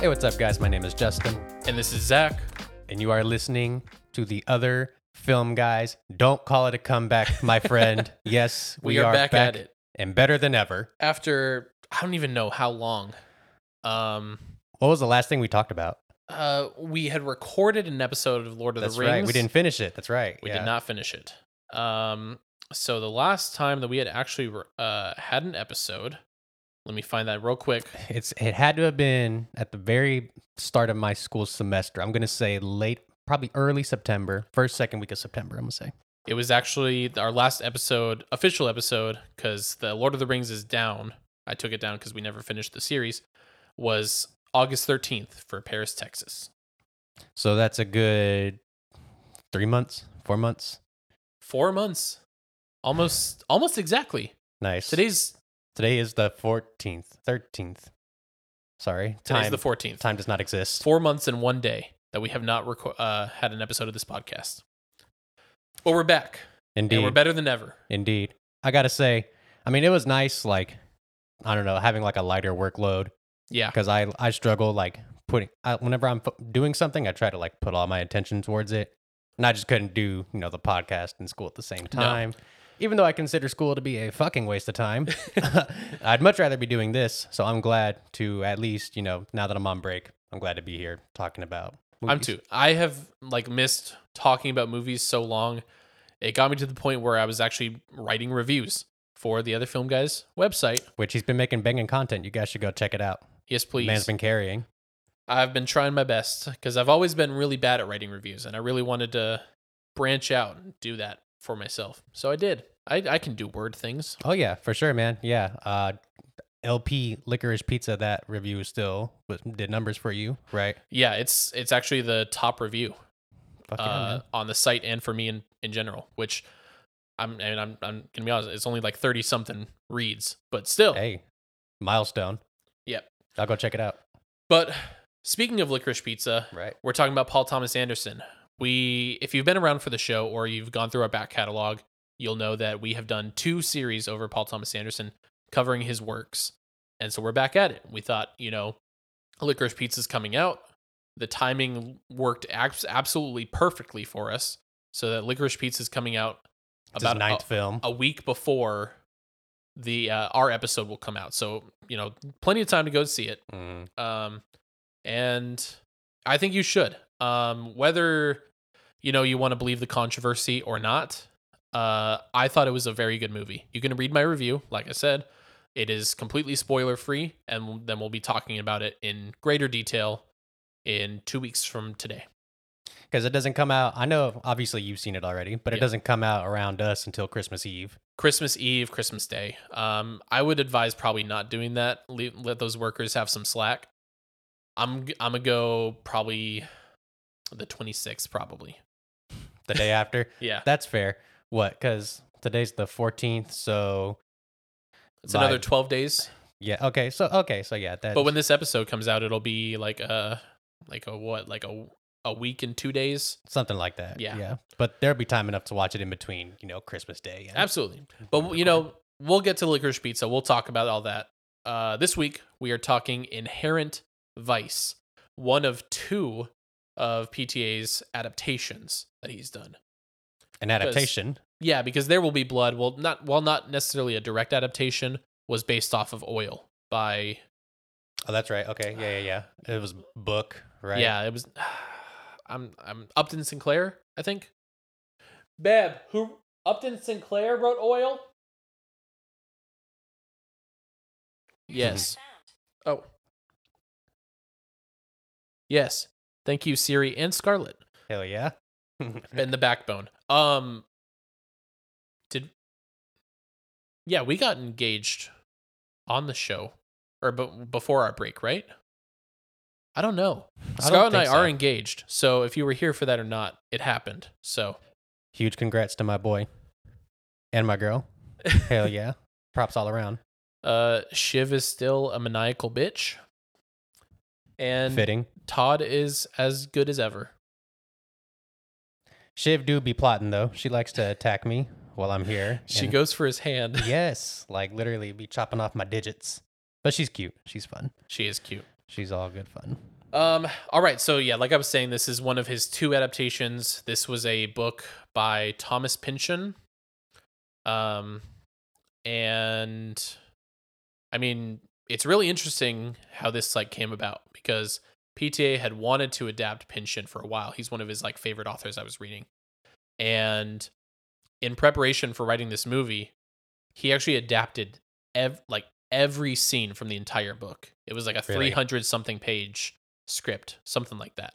Hey, what's up, guys? My name is Justin, And this is Zach. and you are listening to the other film guys. Don't call it a comeback, my friend. yes, We, are, back, at it and better than ever. after I don't even know how long. Um, What was the last thing we talked about? uh, we had recorded an episode of Lord of That's the Rings. right. We didn't finish it. That's right. We did not finish it. Um, so the last time that we had actually uh had an episode, let me find that real quick. It's it had to have been at the very start of my school semester. I'm gonna say late, probably early September, first second week of September. I'm gonna say. It was actually our last episode, official episode, because the Lord of the Rings is down. I took it down because we never finished the series. Was August thirteenth for Paris, Texas. So that's a good three months, four months. Four months, almost, almost exactly. Nice. Today's Today is the 14th, 13th. Sorry, today's time the fourteenth. time does not exist. Four months and one day that we have not reco- uh, had an episode of this podcast. But we're back, Indeed, and we're better than ever. indeed. I gotta say, I mean, it was nice. Like, I don't know, having like a lighter workload Yeah, because I I struggle like putting I, whenever I'm f- doing something, I try to like put all my attention towards it, and I just couldn't do you know the podcast and school at the same No. Even though I consider school to be a fucking waste of time, I'd much rather be doing this. So I'm glad to at least you know now that I'm on break, I'm glad to be here talking about. Movies. I'm too. I have like missed talking about movies so long. It got me to the point where I was actually writing reviews for the other film guys website. which he's been making banging content. You guys should go check it out. Yes, please. Man's been carrying. I've been trying my best because I've always been really bad at writing reviews, and I really wanted to branch out and do that for myself. So I did. I, I can do word things. Oh yeah, for sure, man. Yeah. Uh, LP licorice pizza. That review still was, did numbers for you, right? Yeah, it's it's actually the top review yeah, uh, man. on the site and for me in, in general. Which I'm and I'm I'm gonna be honest, it's only like thirty something reads, but still. Hey, milestone. Yep. I'll go check it out. But speaking of licorice pizza, Right. we're talking about Paul Thomas Anderson. We, if you've been around for the show or you've gone through our back catalog, you'll know that we have done two series over Paul Thomas Anderson covering his works. And so we're back at it. We thought, you know, Licorice Pizza's coming out. The timing worked absolutely perfectly for us. So that Licorice Pizza's coming out It's about ninth a, film. a week before the uh, our episode will come out. So, you know, plenty of time to go see it Mm. um, and I think you should. Um, whether you know you want to believe the controversy or not, uh, I thought it was a very good movie. You can read my review. Like I said, it is completely spoiler free, and then we'll be talking about it in greater detail in two weeks from today. Because it doesn't come out. I know, obviously, you've seen it already, but it Yeah. doesn't come out around us until Christmas Eve. Christmas Eve, Christmas Day. Um, I would advise probably not doing that. Leave, let those workers have some slack. I'm I'm gonna go probably the 26th, probably. The day after. Yeah. That's fair. What? Because today's the 14th. So, It's another 12 days. yeah. Okay. So, okay. So, yeah. That, But when this episode comes out, it'll be like a like a what? Like a a week and 2 days. Something like that. Yeah. Yeah. But there'll be time enough to watch it in between, you know, Christmas Day. And Absolutely. But you know, we'll get to licorice pizza. We'll talk about all that. Uh this week we are talking Inherent Vice, one of two of PTA's adaptations that he's done. an adaptation. Yeah, because there will be blood. Well, not well, not necessarily a direct adaptation. Was based off of Oil by Oh, that's right. Okay. Yeah. Yeah. Yeah. It was book, right? Yeah, it was. I'm I'm Upton Sinclair, I think. Beb, who Upton Sinclair wrote Oil? Yes. oh. Yes. Thank you, Siri and Scarlett. Hell yeah. And the backbone. Um. Did. Yeah, we got engaged on the show, or b- before our break, right? I don't know. I don't Scarlett and I think are engaged, so if you were here for that or not, it happened. So Huge congrats to my boy and my girl. Hell yeah. Props all around. uh Shiv is still a maniacal bitch. And Fitting. Todd is as good as ever. Shiv do be plotting though. She likes to attack me while I'm here. She and- goes for his hand. Yes, like literally be chopping off my digits. But she's cute. She's fun. She is cute. She's all good fun. Um, all right, so yeah, like I was saying, this is one of his two adaptations. This was a book by Thomas Pynchon. Um, and I mean, it's really interesting how this like came about because PTA had wanted to adapt Pynchon for a while. He's one of his like favorite authors I was reading. And in preparation for writing this movie, he actually adapted ev- like every scene from the entire book. It was like a Really? 300 something page script, something like that.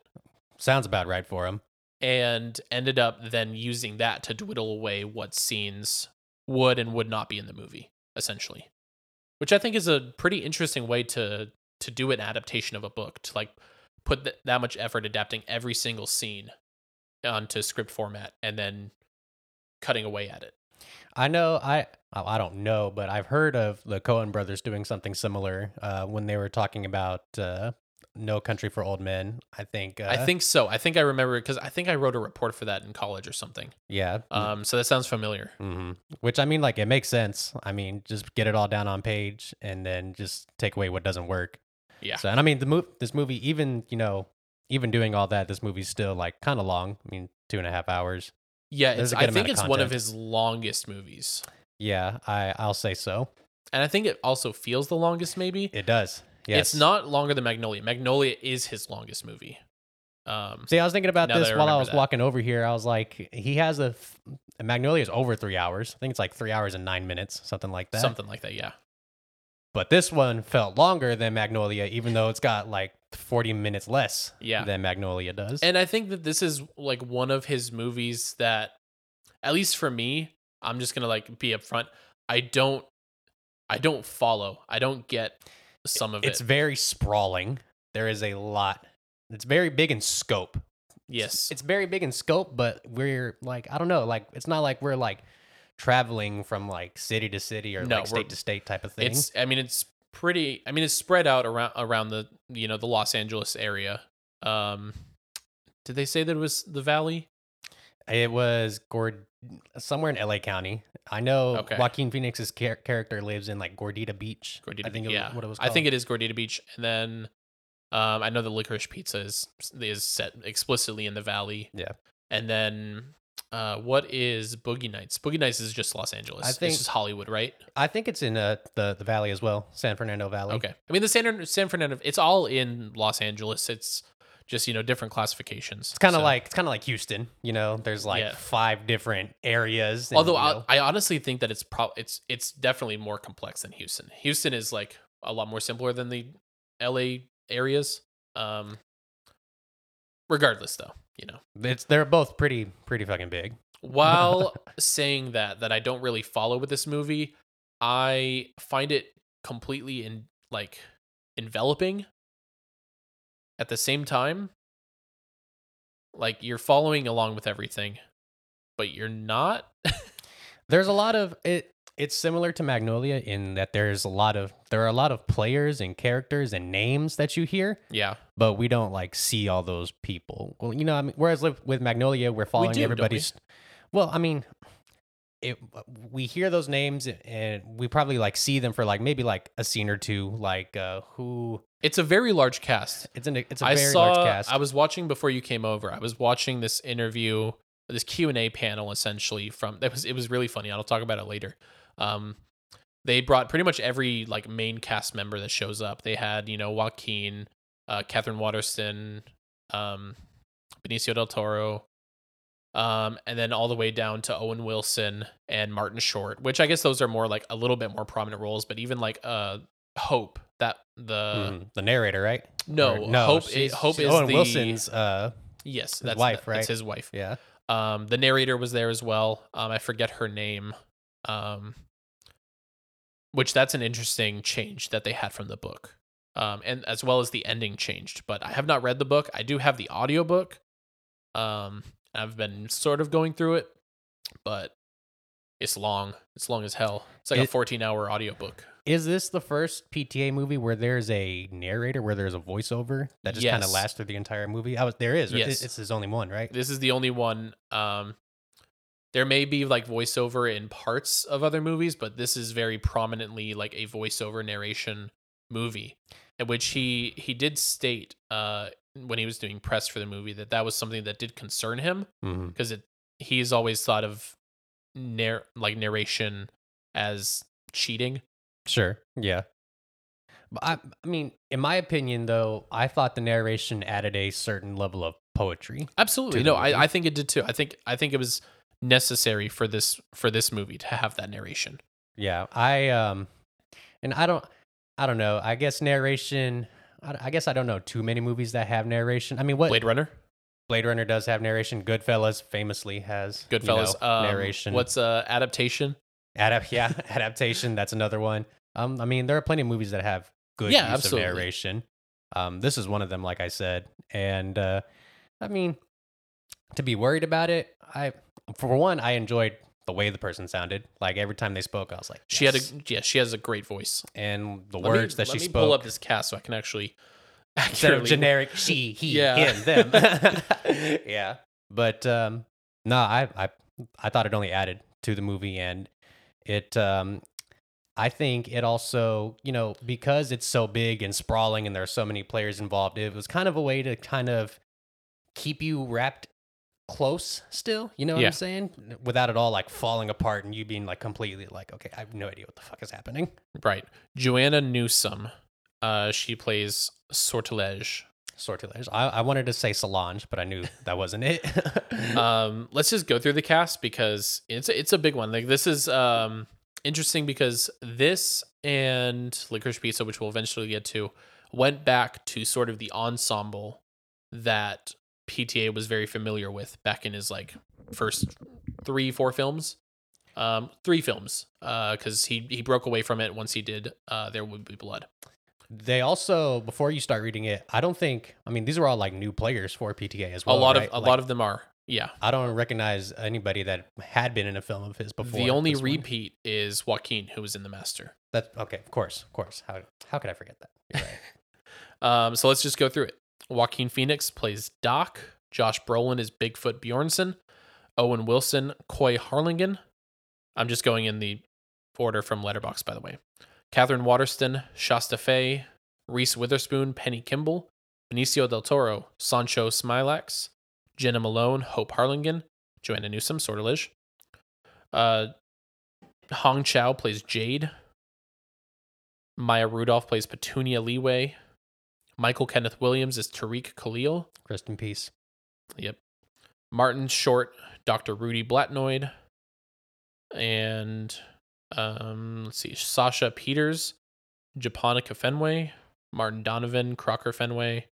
Sounds about right for him. And ended up then using that to dwindle away what scenes would and would not be in the movie, essentially. Which I think is a pretty interesting way to to do an adaptation of a book, to like put th- that much effort adapting every single scene onto script format and then cutting away at it. I know I oh, I don't know, but I've heard of the Coen brothers doing something similar uh, when they were talking about uh, No Country for Old Men. I think uh, I think so. I think I remember because I think I wrote a report for that in college or something. yeah. Um, so that sounds familiar. hmm Which I mean, like it makes sense. I mean, just get it all down on page and then just take away what doesn't work. Yeah. So, and I mean, the move, this movie, even you know, even doing all that, this movie's still like kind of long. I mean, two and a half hours. Yeah, it's, I think it's one of his longest movies, Yeah, I I'll say so. and I think it also feels the longest. Maybe It does. Yes. it's not longer than Magnolia. Magnolia is his longest movie. Um, See, I was thinking about this I while I was that. walking over here. I was like, he has a f- Magnolia is over three hours. I think it's like three hours and nine minutes, something like that. something like that. Yeah. But this one felt longer than Magnolia, even though it's got like 40 minutes less Yeah. than Magnolia does. And I think that this is like one of his movies that, at least for me, I'm just gonna like be upfront. I don't, I don't follow. I don't get some of it's it. It's very sprawling. There is a lot. It's very big in scope. Yes. It's very big in scope, but we're like, I don't know, like it's not like we're like traveling from like city to city or No, like state to state type of thing. It's. I mean, it's pretty. I mean, it's spread out around around the you know the Los Angeles area. Um, did they say that it was the Valley? It was Gord somewhere in LA County. I know Okay. Joaquin Phoenix's char- character lives in like Gordita Beach. Gordita I think Beach, yeah. what it was I think it is Gordita Beach, and then um, I know the licorice pizza is is set explicitly in the Valley, Yeah. and then uh, what is Boogie Nights? Boogie Nights is just Los Angeles. I think- it's just Hollywood, right? I think it's in uh, the the valley as well, San Fernando Valley. Okay. I mean, the San San Fernando, it's all in Los Angeles. It's just you know different classifications. It's kind of So- like it's kind of like Houston. You know, there's like Yeah. five different areas. and, Although you I, I honestly think that it's pro- it's it's definitely more complex than Houston. Houston is like a lot more simpler than the LA areas. Um regardless though, you know. it's they're both pretty pretty fucking big. While saying that that I don't really follow with this movie, I find it completely in like enveloping at the same time. Like you're following along with everything, but you're not. There's a lot of it. It's similar to Magnolia in that there's a lot of there are a lot of players and characters and names that you hear, yeah. but we don't like see all those people. Well, you know, I mean, whereas with, with Magnolia, we're following do, don't we? everybody's. Well, I mean, it we hear those names and we probably like see them for like maybe like a scene or two. Like uh who? It's a very large cast. It's an it's a I very saw. large cast. I was watching before you came over. I was watching this interview, this Q and A panel, essentially from. That was it was really funny. I'll talk about it later. Um, they brought pretty much every like main cast member that shows up. They had you know Joaquin, uh, Katherine Waterston, um, Benicio del Toro, um, and then all the way down to Owen Wilson and Martin Short, which I guess those are more like a little bit more prominent roles. But even like uh, Hope, that the Mhm. the narrator, right? no, Or- no, Hope. is Hope is Owen the Wilson's. Uh, yes, that's wife, that- That's his wife. yeah. Um, the narrator was there as well. Um, I forget her name. Um, which that's an interesting change that they had from the book. Um, and as well as the ending changed. But I have not read the book. I do have the audiobook. Um, I've been sort of going through it, but it's long. It's long as hell. It's like a 14 hour audiobook. Is this the first PTA movie where there's a narrator, where there's a voiceover that just kind of lasts through the entire movie? I was there is. Yes. It's his only one, right? This is the only one. Um, there may be like voiceover in parts of other movies, but this is very prominently like a voiceover narration movie. in which he he did state uh when he was doing press for the movie that that was something that did concern him because it he's always thought of narr- like narration as cheating. Sure. Yeah. But I, I mean, in my opinion, though, I thought the narration added a certain level of poetry. Absolutely. No. I, I think it did too. I think I think it was necessary for this for this movie to have that narration. Yeah. I um, and I don't, I don't know. I guess narration. I, I guess I don't know too many movies that have narration. I mean, what Blade Runner, Blade Runner does have narration. Goodfellas famously has you Goodfellas, know, um, narration. What's uh adaptation? Adap- yeah, adaptation. That's another one. Um, I mean, there are plenty of movies that have good Yeah, use absolutely. of narration. Um, this is one of them, like I said, and uh, I mean, to be worried about it, I for one, I enjoyed the way the person sounded. Like every time they spoke, I was like, She had a yeah, she has a great voice. and the Let me- words that let she me pull spoke up this cast so I can actually instead of generic she, he, Yeah. him, them. yeah, but um, no, I, I, I thought it only added to the movie, and it, um, I think it also, you know, because it's so big and sprawling, and there are so many players involved, it was kind of a way to kind of keep you wrapped close still you know what Yeah. i'm saying without it all like falling apart and you being like completely like okay i have no idea what the fuck is happening Right. Joanna Newsom. Uh she plays Sortilege. sortilege I, I wanted to say solange but i knew that wasn't it um let's just go through the cast because it's it's a big one like this is um interesting because this and licorice pizza which we'll eventually get to went back to sort of the ensemble that pta was very familiar with back in his like first three four films um three films uh because he he broke away from it once he did uh there would be blood They also, before you start reading it, I don't think. I mean, these are all like new players for PTA as well. a lot right? of a Like, lot of them are yeah I don't recognize anybody that had been in a film of his before. the only this one. repeat is joaquin who was in the master That's okay, of course, of course. How how could I forget that? Right. Um, so let's just go through it. Joaquin Phoenix plays Doc. Josh Brolin is Bigfoot Bjornson. Owen Wilson, Coy Harlingen. I'm just going in the order from Letterboxd, by the way. Katherine Waterston, Shasta Fay, Reese Witherspoon, Penny Kimball, Benicio del Toro, Sancho Smilax, Jena Malone, Hope Harlingen, Joanna Newsom, Sortilege. Uh, Hong Chau plays Jade. Maya Rudolph plays Petunia Leeway. Michael Kenneth Williams is Tariq Khalil. Rest in peace. Yep. Martin Short, Dr. Rudy Blatnoid. And um, let's see, Sasha Peters, Japonica Fenway, Martin Donovan, Crocker Fenway.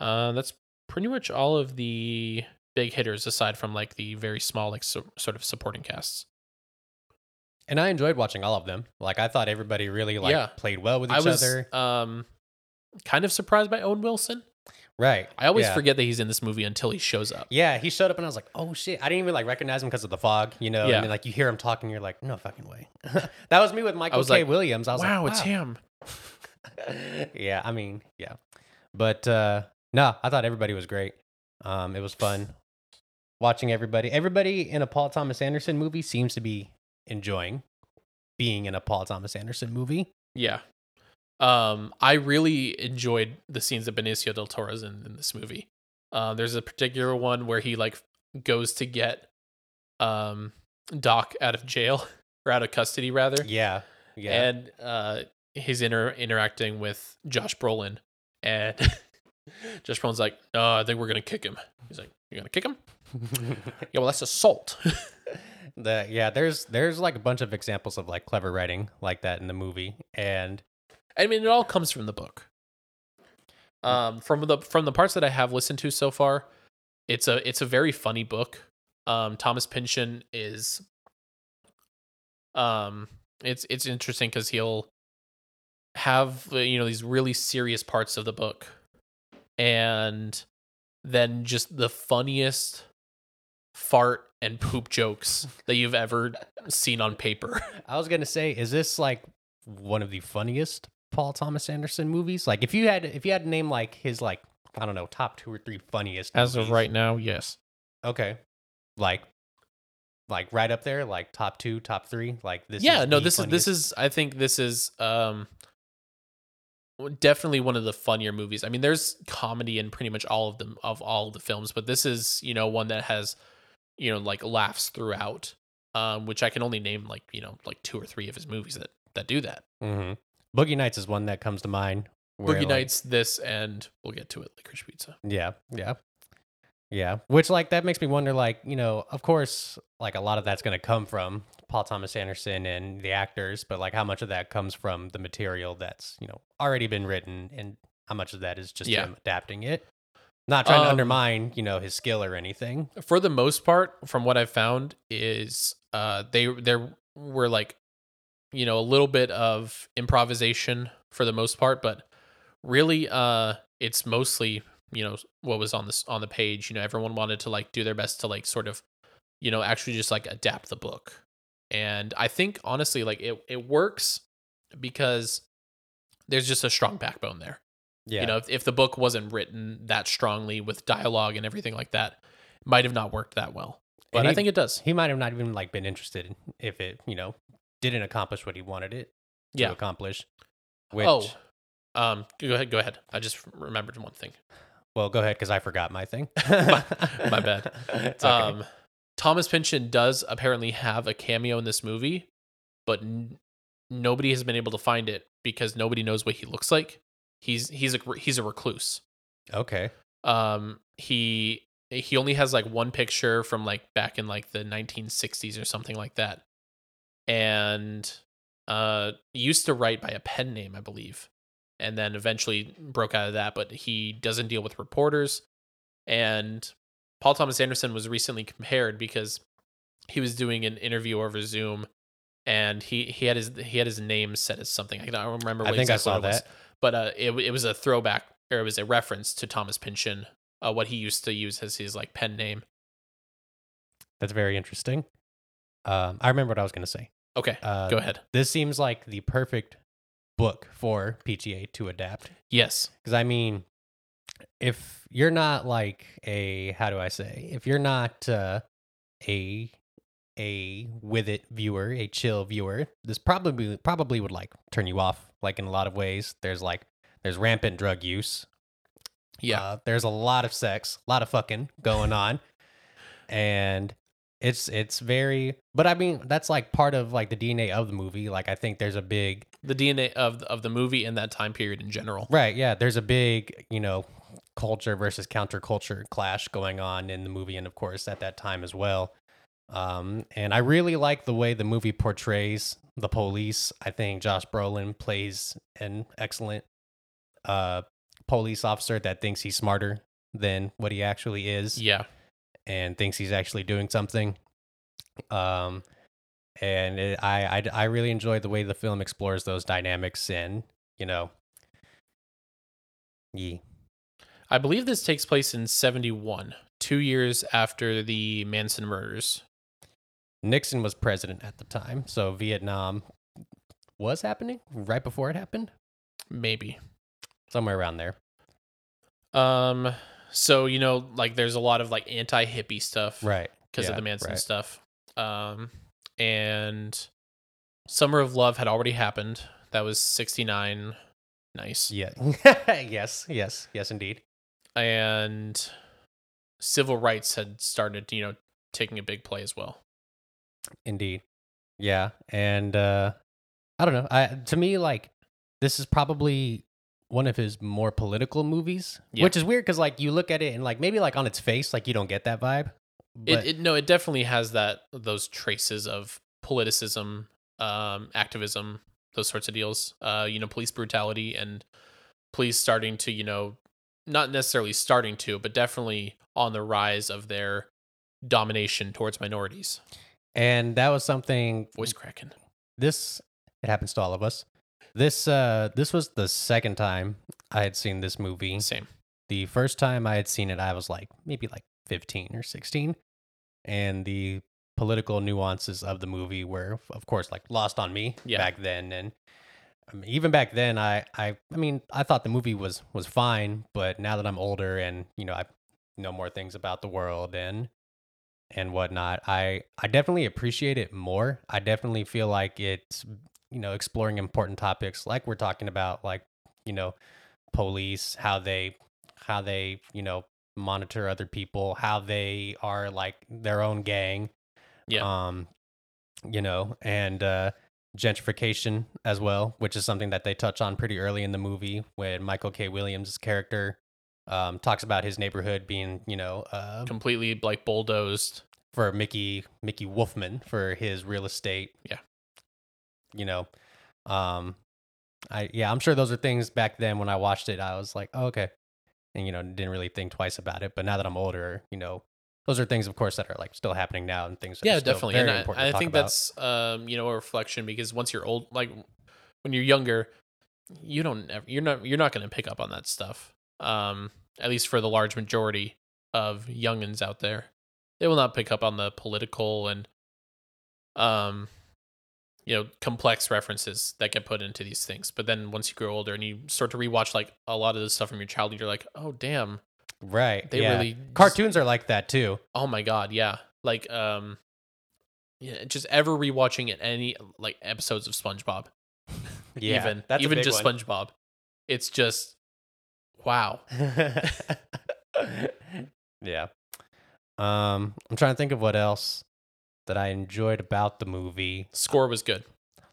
Uh, that's pretty much all of the big hitters aside from like the very small, like so, sort of supporting casts. And I enjoyed watching all of them. Like I thought everybody really like Yeah. played well with each I was other. um, kind of surprised by Owen Wilson. Right. I always yeah. forget that he's in this movie until he shows up. Yeah, he showed up and I was like, "Oh shit!" I didn't even like recognize him because of the fog, you know. Yeah. And then like you hear him talking, you're like, "No fucking way." that was me with Michael was K. like, Williams. I was wow, like, wow, it's him. yeah, I mean, yeah. But uh no, I thought everybody was great. Um it was fun watching everybody. Everybody in a Paul Thomas Anderson movie seems to be enjoying being in a Paul Thomas Anderson movie. Yeah. Um, I really enjoyed the scenes that Benicio del Toro's in, in this movie. Uh, there's a particular one where he like goes to get um Doc out of jail or out of custody rather. Yeah. Yeah. And uh he's inter- interacting with Josh Brolin and Josh Brolin's like, "No, I think we're going to kick him." He's like, "You're going to kick him?" Yeah, well, that's assault. the yeah, there's there's like a bunch of examples of like clever writing like that in the movie. And I mean, it all comes from the book. Um, from the from the parts that I have listened to so far, it's a it's a very funny book. Um, Thomas Pynchon is, um, it's it's interesting because he'll have you know these really serious parts of the book, and then just the funniest fart and poop jokes that you've ever seen on paper. I was gonna say, is this like one of the funniest Paul Thomas Anderson movies? Like, if you had if you had to name like his like I don't know top two or three funniest as movies. Of right now, yes. okay, like like right up there, like top two, top three, like this. yeah no this is this is i think this is um definitely one of the funnier movies. I mean, there's comedy in pretty much all of them of all of the films, but this is you know one that has you know like laughs throughout, um, which I can only name like you know like two or three of his movies that that do that. hmm Boogie Nights is one that comes to mind. where, Boogie like- Nights, this, and we'll get to it. Licorice Pizza. Yeah, yeah, yeah. Which like that makes me wonder, like you know, of course, like a lot of that's going to come from Paul Thomas Anderson and the actors, but like how much of that comes from the material that's you know already been written, and how much of that is just Yeah. him adapting it. Not trying to Um, undermine, you know, his skill or anything. for the most part from what i've found is uh they there were like you know a little bit of improvisation for the most part but really uh it's mostly you know what was on this on the page you know everyone wanted to like do their best to like sort of you know actually just like adapt the book and i think honestly like it it works because there's just a strong backbone there Yeah, you know, if, if the book wasn't written that strongly with dialogue and everything like that, might have not worked that well. But And I think it does. he might have not even like been interested if it, you know, didn't accomplish what he wanted it to Yeah. accomplish. Which, oh, um, go ahead. Go ahead. I just remembered one thing. well, go ahead because I forgot my thing. My- my bad. Okay. Um, Thomas Pynchon does apparently have a cameo in this movie, but n- nobody has been able to find it because nobody knows what he looks like. He's he's a he's a recluse. okay. um he he only has like one picture from like back in like the 1960s or something like that and uh used to write by a pen name i believe and then eventually broke out of that but he doesn't deal with reporters and paul thomas anderson was recently compared because he was doing an interview over zoom and he he had his he had his name set as something i don't remember I what think I saw what it was that. but uh, it it was a throwback or it was a reference to Thomas Pynchon, uh, what he used to use as his like pen name. That's very interesting. Um, I remember what I was going to say. Okay, Uh, go ahead. This seems like the perfect book for PTA to adapt. Yes, Because I mean, if you're not like a how do I say? If you're not uh, a a with it viewer, a chill viewer, this probably probably would like turn you off. Like in a lot of ways, there's like there's rampant drug use. yeah, Uh, there's a lot of sex, a lot of fucking going on, and it's it's very. But I mean, that's like part of like the DNA of the movie. Like I think there's a big the DNA of of the movie in that time period in general. right. Yeah, there's a big you know culture versus counterculture clash going on in the movie, and of course at that time as well. Um, and I really like the way the movie portrays the police. I think Josh Brolin plays an excellent uh police officer that thinks he's smarter than what he actually is Yeah, and thinks he's actually doing something. Um, and it, I, I I really enjoyed the way the film explores those dynamics and you know, yeah, I believe this takes place in '71, two years after the Manson murders. Nixon was president at the time, so Vietnam was happening right before it happened, Maybe. somewhere around there. Um. So you know, like, there's a lot of like anti-hippie stuff, Right. because of the Manson right. stuff. Um, and Summer of Love had already happened. That was '69. Nice. Yeah. yes. Yes. Yes, indeed. and civil rights had started, you know, taking a big play as well. Indeed. Yeah. And uh I don't know. I to me like this is probably one of his more political movies, Yeah. which is weird cuz like you look at it and like maybe like on its face like you don't get that vibe. But it, it no, it definitely has that those traces of politicism, um, activism, those sorts of deals. Uh, you know, police brutality and police starting to, you know, not necessarily starting to, but definitely on the rise of their domination towards minorities. and that was something Voice cracking. this it happens to all of us. This uh this was the second time I had seen this movie. Same. The first time I had seen it I was like maybe like 15 or 16 and the political nuances of the movie were of course like lost on me Yeah. back then and I mean, even back then I, I I mean I thought the movie was was fine but now that I'm older and you know I know more things about the world and and whatnot I I definitely appreciate it more I definitely feel like it's you know exploring important topics like we're talking about like you know police, how they how they you know monitor other people, how they are like their own gang. Yeah. Um, you know, and uh, gentrification as well, which is something that they touch on pretty early in the movie when Michael K. Williams' character um, talks about his neighborhood being, you know, uh, Completely like bulldozed. for Mickey Mickey Wolfmann for his real estate. Yeah. You know, um, I yeah, I'm sure those are things back then when I watched it. I was like, oh, okay, and you know, didn't really think twice about it. But now that I'm older, you know, those are things, of course, that are like still happening now and things. That yeah definitely very and important i, I think about. that's um you know a reflection because once you're old like when you're younger you don't ever, you're not you're not going to pick up on that stuff um at least for the large majority of youngins out there they will not pick up on the political and um you know complex references that get put into these things but then once you grow older and you start to rewatch like a lot of the stuff from your childhood you're like oh damn right. they yeah. really just- cartoons are like that too. Oh my god, yeah. Like um yeah, just ever rewatching it any like episodes of SpongeBob. Yeah, even that's a even just one. SpongeBob. It's just wow. yeah. Um, I'm trying to think of what else that I enjoyed about the movie. Score was good.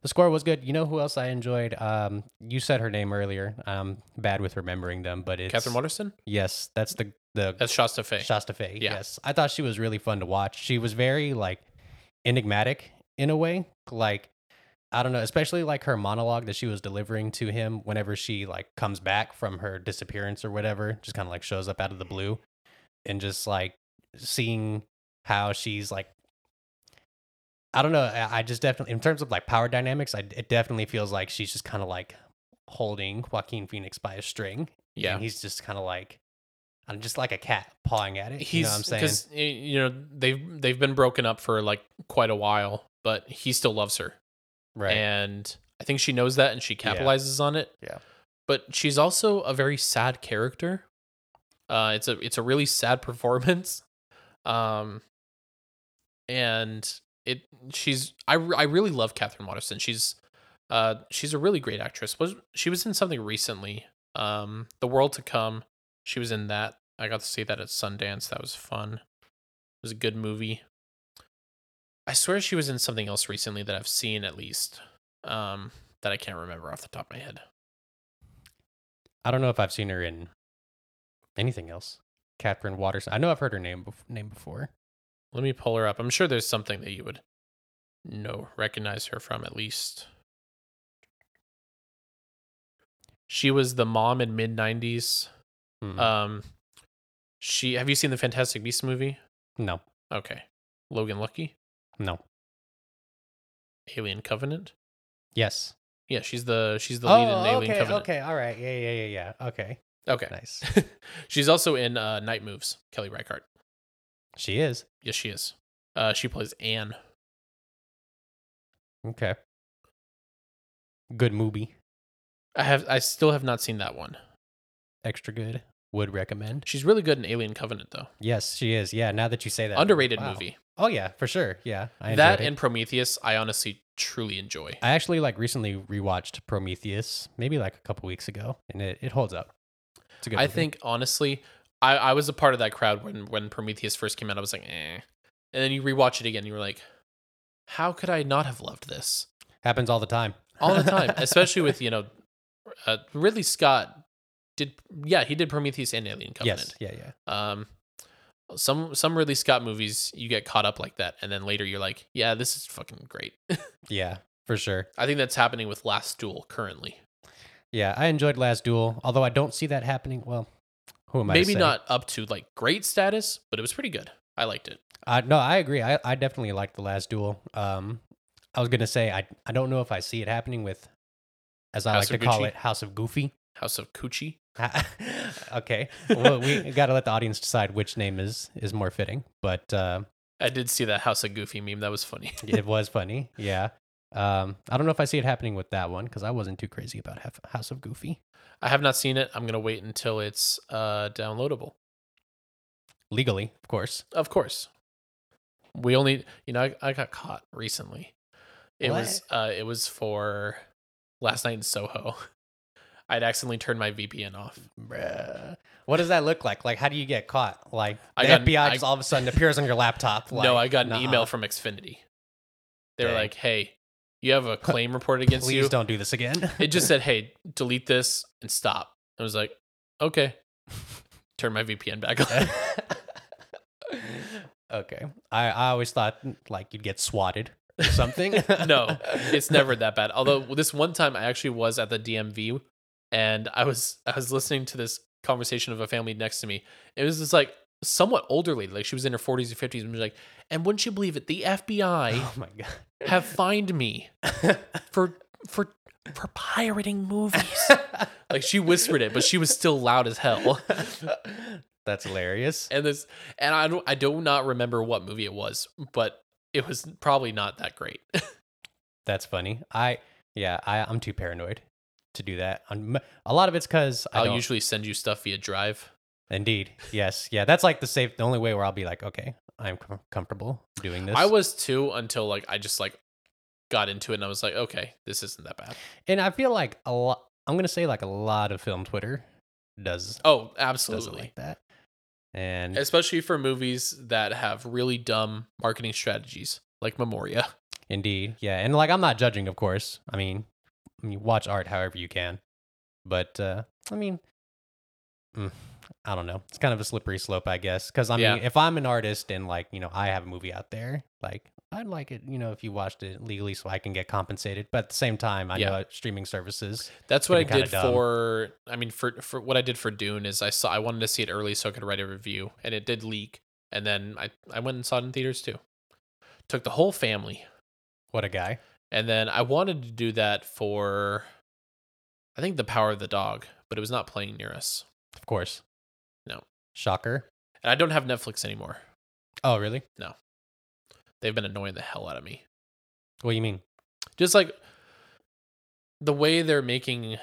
The score was good. You know who else I enjoyed? Um, you said her name earlier. I'm bad with remembering them, but it's Katherine Waterston? Yes, that's the the That's Shasta Fay. Shasta Fay. Yeah. Yes, I thought she was really fun to watch. She was very like enigmatic in a way. Like I don't know, especially like her monologue that she was delivering to him whenever she like comes back from her disappearance or whatever, just kind of like shows up out of the blue, and just like seeing how she's like. I don't know. I I just definitely, in terms of like power dynamics, I, it definitely feels like she's just kind of like holding Joaquin Phoenix by a string. yeah. And he's just kind of like, I'm just like a cat pawing at it. He's you know what I'm saying? because you know they've they've been broken up for like quite a while, but he still loves her, Right. and I think she knows that, and she Yeah. capitalizes on it. Yeah. But she's also a very sad character. Uh, it's a it's a really sad performance, um, and it she's I I really love Katherine Waterston. She's uh she's a really great actress. Was she was in something recently? Um, The World to Come. She was in that. I got to see that at Sundance. That was fun. It was a good movie. I swear she was in something else recently that I've seen at least. Um, that I can't remember off the top of my head. I don't know if I've seen her in anything else. Katherine Waters. I know I've heard her name name before. Let me pull her up. I'm sure there's something that you would know, recognize her from at least. She was the mom in mid 90s. Hmm. Um, she have you seen the Fantastic Beasts movie? no, Okay, Logan Lucky, no. Alien Covenant. Yes. Yeah, she's the she's the lead in Alien Oh, okay, Covenant. okay, all right. Yeah, yeah, yeah, yeah. Okay, Okay. nice. she's also in uh, Night Moves. Kelly Reichardt. She is. Yes, she is. Uh, she plays Anne. Okay. Good movie. I have I still have not seen that one. Extra good. Would recommend. She's really good in Alien Covenant though. Yes, she is. Yeah, now that you say that. Underrated wow. movie. Oh yeah, for sure. Yeah. I that and Prometheus, I honestly truly enjoy. I actually like recently rewatched Prometheus, maybe like a couple weeks ago, and it, it holds up. It's a good I movie. think honestly, I, I was a part of that crowd when when Prometheus first came out. I was like, eh. And then you rewatch it again, you were like, how could I not have loved this happens all the time. all the time? Especially with you know, uh, Ridley Scott did yeah he did Prometheus and Alien Covenant. yes, yeah, yeah. Um, some some Ridley Scott movies you get caught up like that, and then later you're like, yeah, this is fucking great. Yeah, for sure. I think that's happening with Last Duel currently. Yeah, I enjoyed Last Duel, although I don't see that happening. Well, who am I? Maybe not up to like great status, but it was pretty good. I liked it. Uh, no, I agree. I, I definitely liked the Last Duel. Um, I was gonna say I I don't know if I see it happening with, as I House like to of call it, House of Goofy. House of Coochie. okay, well we got to let the audience decide which name is is more fitting. But uh, I did see that House of Goofy meme. That was funny. it was funny. Yeah. Um, I don't know if I see it happening with that one because I wasn't too crazy about House of Goofy. I have not seen it. I'm gonna wait until it's uh downloadable. Legally, of course. Of course. We only, you know, I, I got caught recently. It was uh it was for last night in Soho. I'd accidentally turned my VPN off. Bruh. What does that look like? Like, how do you get caught? Like, I the got- FBI I- just all of a sudden appears on your laptop. Like, no, I got an nuh-uh. email from Xfinity. They were Dang. like, "Hey, you have a claim report against Please you." Please don't do this again. It just said, "Hey, delete this and stop." I was like, "Okay." Turn my VPN back on. okay. I, I always thought mm, like you'd get swatted or something. no, it's never that bad. Although this one time I actually was at the DMV and I was I was listening to this conversation of a family next to me. It was just like somewhat older lady, like she was in her 40s or 50s, and was like, and wouldn't you believe it? The FBI Oh my god. have fined me for for for pirating movies. like she whispered it, but she was still loud as hell. That's hilarious. And this and I don't I do not remember what movie it was, but it was probably not that great. That's funny. I yeah, I I'm too paranoid to do that. Um, A lot of it's because I I'll don't, usually send you stuff via Drive. Indeed yes yeah. That's like the safe the only way where I'll be like okay I'm com- comfortable doing this. I was too until like I just like got into it and I was like, okay, this isn't that bad. and I feel like a lot. I'm gonna say like a lot of film Twitter does Oh, absolutely. like that. And Especially for movies that have really dumb marketing strategies like Memoria. Indeed, yeah, and like I'm not judging, of course. I mean, I mean, watch art however you can, but uh, I mean, mm, I don't know. It's kind of a slippery slope, I guess. Because I mean, Yeah. if I'm an artist and like you know I have a movie out there, like I'd like it, you know, if you watched it legally, so I can get compensated. But at the same time, I Yeah. know streaming services. That's what I did for I mean for for what I did for Dune is I saw I wanted to see it early so I could write a review and it did leak and then I I went and saw it in theaters too. Took the whole family. What a guy! And then I wanted to do that for I think The Power of the Dog, but it was not playing near us. Of course. Shocker. And I don't have Netflix anymore. Oh, really? No. They've been annoying the hell out of me. What do you mean? Just like the way they're making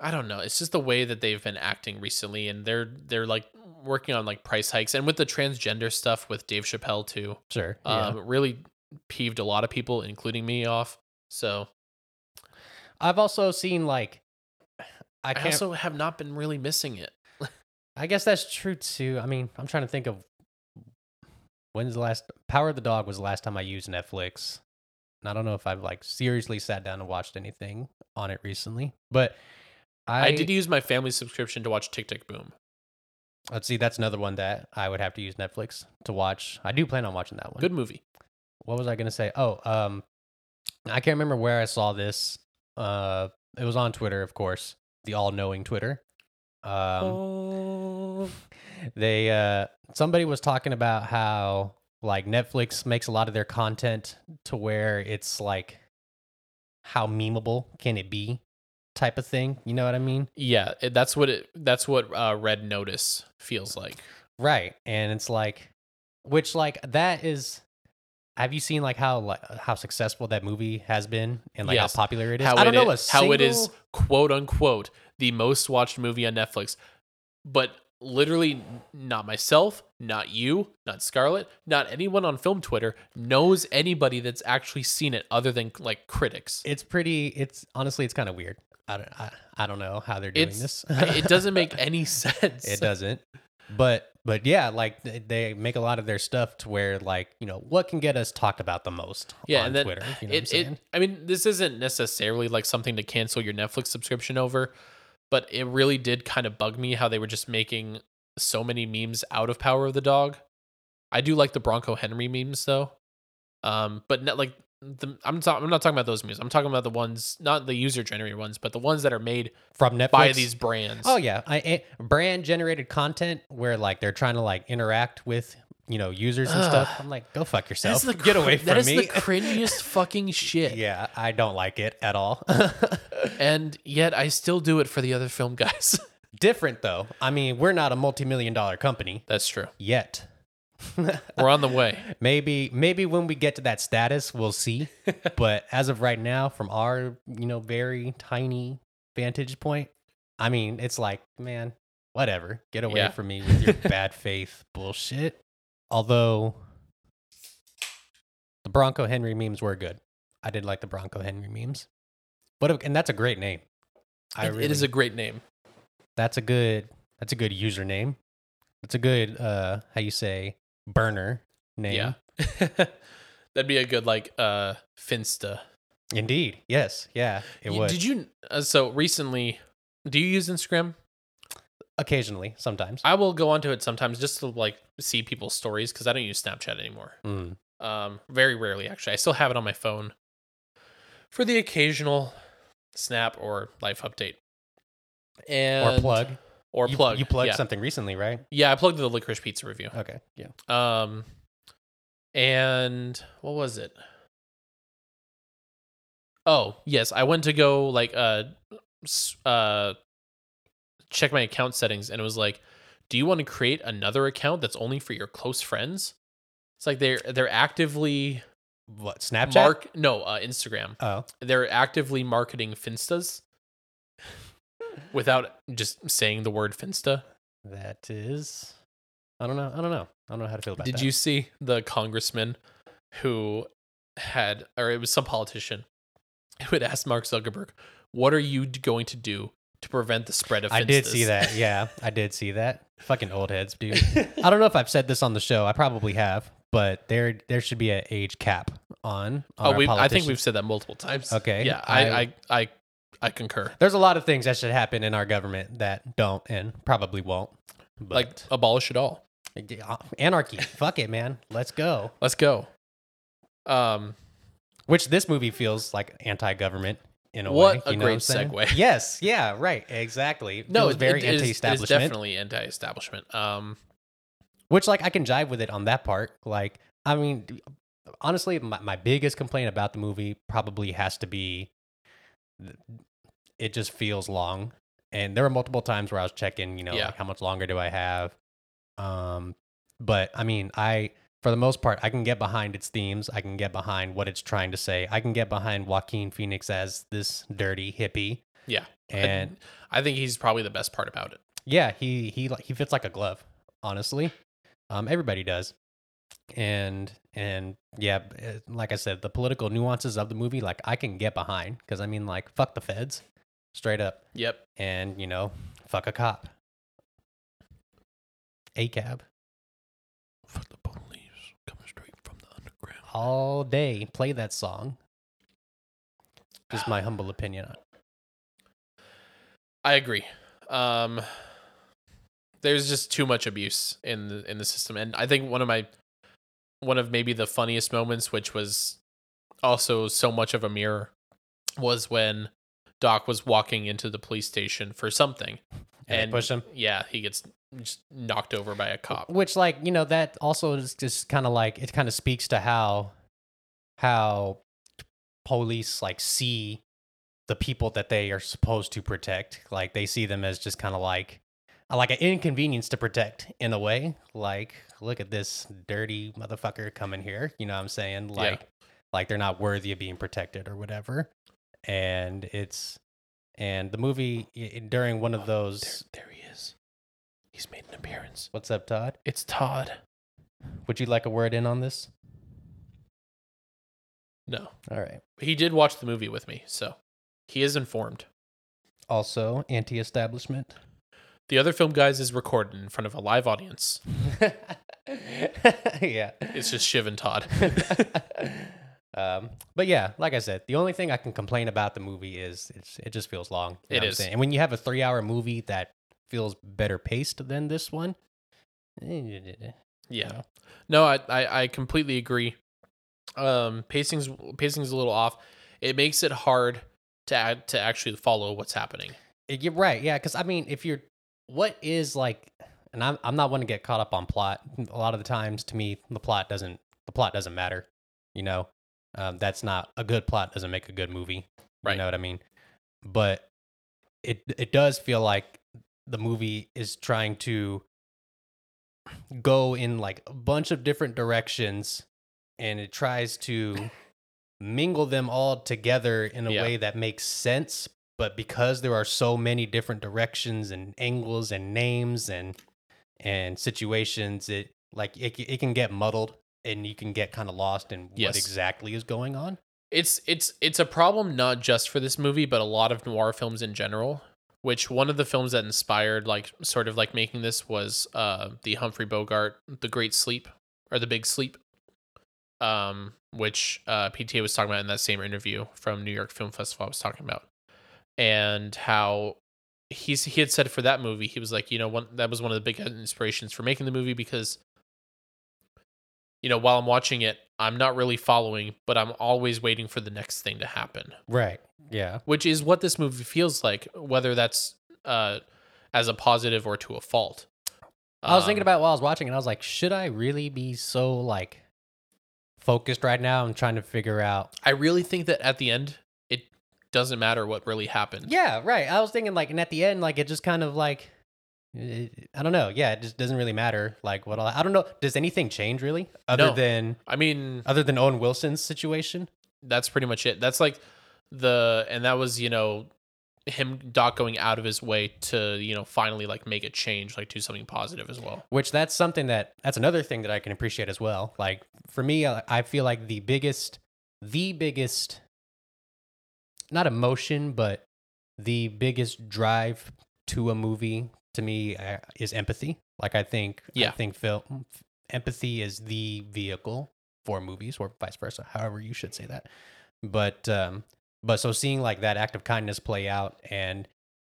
I don't know. It's just the way that they've been acting recently and they're they're like working on like price hikes and with the transgender stuff with Dave Chappelle too. Sure. Yeah. Um really peeved a lot of people including me off. So, I've also seen like I I, also have not been really missing it. I guess that's true too. I mean, I'm trying to think of when's the last Power of the Dog was the last time I used Netflix. And I don't know if I've like seriously sat down and watched anything on it recently, but I, I, did use my family subscription to watch Tick Tick Boom. Let's see, that's another one that I would have to use Netflix to watch. I do plan on watching that one. Good movie. What was I going to say? Oh, um, I can't remember where I saw this. Uh, it was on Twitter, of course, the all-knowing Twitter. Um, they uh somebody was talking about how like Netflix makes a lot of their content to where it's like how memeable can it be type of thing. You know what I mean? Yeah, that's what it that's what uh, Red Notice feels like. Right. And it's like which like that is have you seen like how like how successful that movie has been and like Yes. how popular it is? How I don't it know a how it is quote unquote the most watched movie on Netflix, but literally not myself, not you, not Scarlett, not anyone on film Twitter knows anybody that's actually seen it other than like critics. It's pretty it's honestly it's kind of weird. I don't I, I don't know how they're doing It's this. it doesn't make any sense. it doesn't but but yeah like they, they make a lot of their stuff to where like you know what can get us talked about the most Yeah, on and then twitter you know what i'm it, it I mean, this isn't necessarily like something to cancel your Netflix subscription over, but it really did kind of bug me how they were just making so many memes out of Power of the Dog. I do like the Bronco Henry memes though. Um, but not like the, I'm I'm not talking about those memes. I'm talking about the ones not the user generated ones, but the ones that are made from netflix by these brands. oh yeah I, eh, I- brand generated content where like they're trying to like interact with you know users and stuff i'm like go fuck That's yourself the get cr- away from That is me the cringiest fucking shit. yeah i don't like it at all And yet I still do it for the other film guys. different though i mean we're not a multi-million dollar company That's true. yet We're on the way. maybe maybe when we get to that status we'll see but as of right now from our you know very tiny vantage point i mean it's like man whatever get away Yeah. from me with your bad faith bullshit although the bronco henry memes were good i did like the bronco henry memes What a, and that's a great name. I It- really, it is a great name. that's a good that's a good username. That's a good uh how you say burner name. Yeah. That'd be a good like uh Finsta. Indeed. Yes. Yeah. It Y- would. Did you uh, so recently do you use Instagram? Occasionally, sometimes. I will go onto it sometimes just to like see people's stories because I don't use Snapchat anymore. Mm. Um, very rarely actually. I still have it on my phone for the occasional snap or life update. And Or plug. Or you, plug. You plugged yeah. something recently, right? Yeah, I plugged the licorice pizza review. Okay. Yeah. Um, and what was it? Oh yes, I went to go like uh uh check my account settings, and it was like, do you want to create another account that's only for your close friends? It's like they're they're actively What? Snapchat? mark no uh, Instagram. Oh. They're actively marketing Finstas without just saying the word Finsta. That is I don't know. I don't know. I don't know how to feel about it. Did that. you see the congressman who had, or it was some politician who had asked Mark Zuckerberg, "What are you going to do to prevent the spread of?" I did see that. Yeah, I did see that. Fucking old heads, dude. I don't know if I've said this on the show. I probably have, but there there should be an age cap on. on Oh, our we. I think we've said that multiple times. Okay, Yeah, I, I- I, I, I concur. There's a lot of things that should happen in our government that don't and probably won't. But Like abolish it all. anarchy. Fuck it, man. Let's go. Let's go. Um, Which this movie feels like anti-government in a What way. a know great segue. Yes. Yeah. Right. Exactly. No, feels it, very it is- it is anti-establishment. definitely anti-establishment. Um, Which like I can jive with it on that part. Like I mean, honestly, my, my biggest complaint about the movie probably has to be it just feels long. And there were multiple times where I was checking, you know, Yeah. like how much longer do I have? Um, but I mean, I for the most part, I can get behind its themes. I can get behind what it's trying to say. I can get behind Joaquin Phoenix as this dirty hippie. Yeah. And I think he's probably the best part about it. yeah, he he like he fits like a glove. Honestly, um, everybody does, and and yeah, uh, like I said, the political nuances of the movie, like I can get behind because I mean, like fuck the feds, straight up, Yep. and you know, fuck a cop, a cab Fuck the police coming straight from the underground. all day. Play that song. Just my humble opinion. on it. I agree. Um, there's just too much abuse in the in the system, and I think one of my one of maybe the funniest moments, which was also so much of a mirror, was when Doc was walking into the police station for something, And, they push him. Yeah, he gets just knocked over by a cop. Which, like, you know, that also is just kind of like it kind of speaks to how how police like see the people that they are supposed to protect. Like they see them as just kind of like like an inconvenience to protect in a way. Like, look at this dirty motherfucker coming here. You know what I'm saying? Like, like they're not worthy of being protected or whatever. And it's and the movie i- during one of oh, those. There, there he is. He's made an appearance. What's up, Todd? It's Todd. Would you like a word in on this? No, All right. he did watch the movie with me, so he is informed. Also, anti-establishment. The other film, guys, is recorded in front of a live audience. yeah. It's just Shiv and Todd. um, but yeah, like I said, the only thing I can complain about the movie is it's, it just feels long. you It know is. And when you have a three-hour movie that feels better paced than this one, eh, Yeah. No, I, I, I completely agree. Um, pacing's pacing's a little off. It makes it hard to add, to actually follow what's happening. Eh, You're right. Yeah, because I mean, if you're, what is like, and I'm I'm not one to get caught up on plot. A lot of the times, to me, the plot doesn't the plot doesn't matter. You know, um, that's not a good plot doesn't make a good movie. Right. You know what I mean? But it it does feel like the movie is trying to go in like a bunch of different directions, and it tries to mingle them all together in a Yeah. way that makes sense but because there are so many different directions and angles and names and and situations it like it, it can get muddled and you can get kind of lost in Yes. what exactly is going on it's it's it's a problem not just for this movie, but a lot of noir films in general. Which one of the films that inspired like sort of like making this was uh the Humphrey Bogart The Great Sleep or The Big Sleep. Um, which uh PTA was talking about in that same interview from New York Film Festival I was talking about. And how he's he had said for that movie, he was like, you know, one that was one of the big inspirations for making the movie because you know, while I'm watching it, I'm not really following, but I'm always waiting for the next thing to happen, Right. Yeah. which is what this movie feels like, whether that's uh, as a positive or to a fault. I was thinking Um, about while I was watching, and I was like, should I really be so like focused right now? I'm trying to figure out. I really think that at the end, it doesn't matter what really happened. Yeah, right. I was thinking like, and at the end, like it just kind of like, it, I don't know. Yeah, it just doesn't really matter. Like what all, I don't know. Does anything change really, other No. than I mean, other than Owen Wilson's situation? that's pretty much it. That's like the, and that was, you know, him Doc going out of his way to, you know, finally like make a change, like do something positive as well. Which that's something that that's another thing that I can appreciate as well. Like for me, I I feel like the biggest, the biggest, not emotion, but the biggest drive to a movie to me uh, is empathy. Like I think, yeah. I think film empathy is the vehicle for movies, or vice versa. However, you should say that. But um, but so seeing like that act of kindness play out, and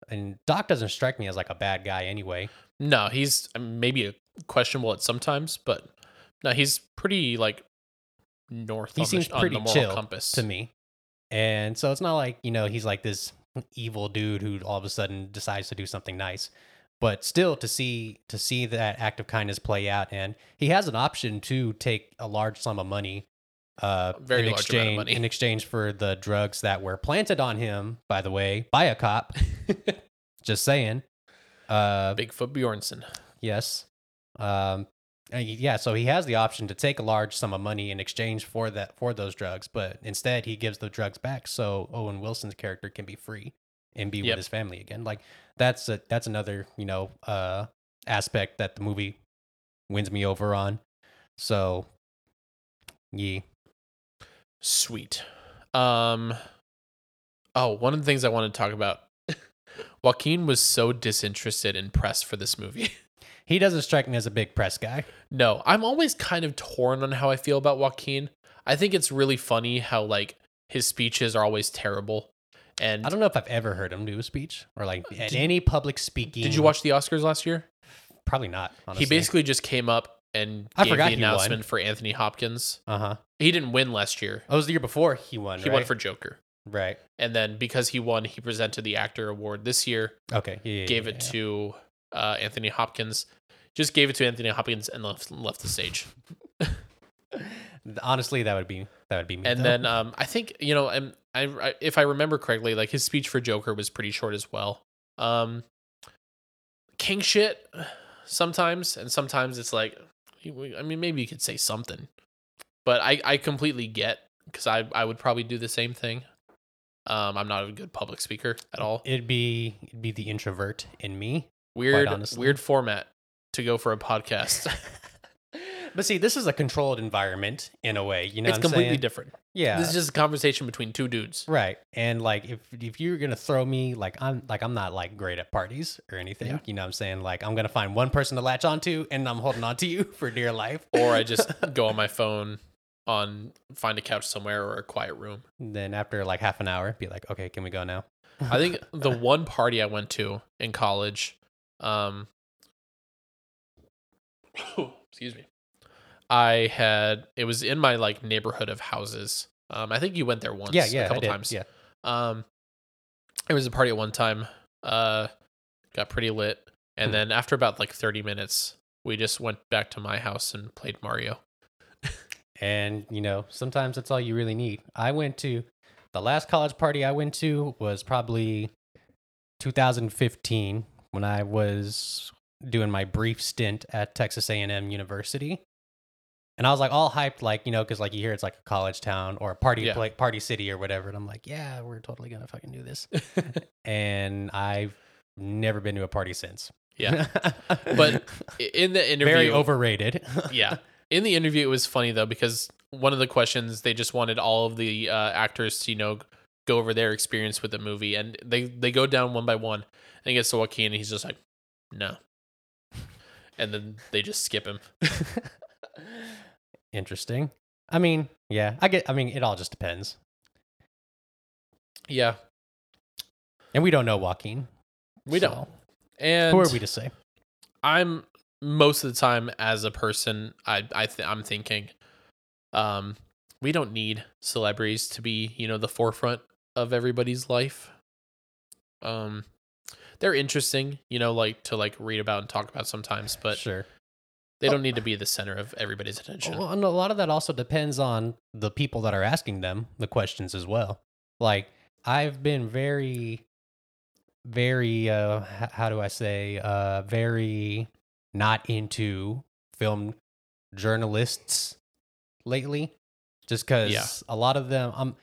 and Doc doesn't strike me as like a bad guy anyway. No, he's maybe questionable at sometimes, but no, he's pretty like north. He on seems the, pretty chill compass to me. And so it's not like, you know, he's like this evil dude who all of a sudden decides to do something nice. But still to see to see that act of kindness play out and he has an option to take a large sum of money uh Very in large amount of exchange money. in exchange for the drugs that were planted on him, by the way, by a cop. Just saying. Uh Bigfoot Bjornsen. Yes. Um, uh, yeah, so he has the option to take a large sum of money in exchange for that for those drugs, but instead he gives the drugs back so Owen Wilson's character can be free and be Yep. with his family again. Like that's a, that's another you know uh aspect that the movie wins me over on. So, yeah, Sweet. Um. Oh, one of the things I wanted to talk about. Joaquin was so disinterested in press for this movie. he doesn't strike me as a big press guy. No, I'm always kind of torn on how I feel about Joaquin. I think it's really funny how like his speeches are always terrible. And I don't know if I've ever heard him do a speech or like at Did- any public speaking. did you watch the Oscars last year? Probably not. Honestly. He basically just came up and I gave forgot the announcement for Anthony Hopkins. uh huh. He didn't win last year. Oh, it was the year before he won. He won for Joker. right. And then because he won, he presented the actor award this year, Okay. Yeah, gave yeah, it yeah. to uh, Anthony Hopkins. Just gave it to Anthony Hopkins and left left the stage. Honestly, that would be that would be me. and though. then um, I think you know, and I, I if I remember correctly, like his speech for Joker was pretty short as well. Um, king shit sometimes, and sometimes it's like, I mean, maybe you could say something, but I I completely get because I I would probably do the same thing. Um, I'm not a good public speaker at all. it'd be it'd be the introvert in me. Weird weird format to go for a podcast. But see, this is a controlled environment in a way. You know, it's what I'm completely saying? different. Yeah, This is just a conversation between two dudes. right. And like, if if you're gonna throw me, like I'm like I'm not like great at parties or anything. Yeah. You know, what I'm saying like I'm gonna find one person to latch onto, and I'm holding on to you for dear life. or I just go on my phone on find a couch somewhere or a quiet room. then after like half an hour, be like, okay, can we go now? I think the one party I went to in college, um, excuse me, I had it was in my like neighborhood of houses. Um, I think you went there once, yeah, yeah, a couple times. Yeah, Um, it was a party at one time. Uh, got pretty lit, and Hmm. then after about like thirty minutes, we just went back to my house and played Mario. And, you know, sometimes that's all you really need. I went to the last college party I went to was probably 2015 when I was doing my brief stint at Texas A&M University. And I was like all hyped, like, you know, because like you hear it's like a college town or a party Yeah. pla- party city or whatever. And I'm like, yeah, we're totally going to fucking do this. and I've never been to a party since. Yeah. But in the interview, very overrated. yeah. In the interview, it was funny though because one of the questions they just wanted all of the uh, actors to you know go over their experience with the movie, and they they go down one by one. And he gets to Joaquin, and he's just like, no, and then they just skip him. Interesting. I mean, yeah, I get. I mean, it all just depends, Yeah, and we don't know Joaquin. we so don't. And Who are we to say? I'm most of the time as a person, I I th- I'm thinking, um, we don't need celebrities to be you know the forefront of everybody's life. Um, they're interesting, you know, like to like read about and talk about sometimes, but sure. They don't need to be the center of everybody's attention. Well, and a lot of that also depends on the people that are asking them the questions as well. Like I've been very, very, uh, h- how do I say, uh, very not into film journalists lately, just because Yeah. a lot of them, I'm,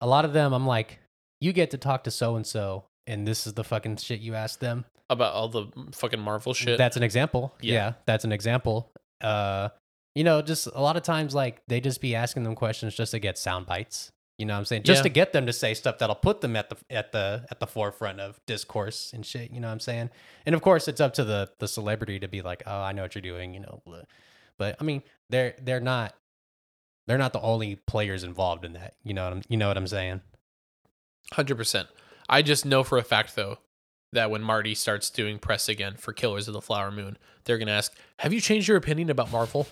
a lot of them, I'm like, you get to talk to so and so, and this is the fucking shit you ask them. About all the fucking Marvel shit. That's an example. Yeah. Yeah. that's an example. Uh, you know, just a lot of times, like they just be asking them questions just to get sound bites. You know what I'm saying? Just Yeah. to get them to say stuff that'll put them at the at the at the forefront of discourse and shit. You know what I'm saying? And of course, it's up to the the celebrity to be like, oh, I know what you're doing. You know, blah. but I mean, they're they're not they're not the only players involved in that. You know what I'm you know what I'm saying? Hundred percent. I just know for a fact though that when Marty starts doing press again for Killers of the Flower Moon, they're gonna ask, "Have you changed your opinion about Marvel?"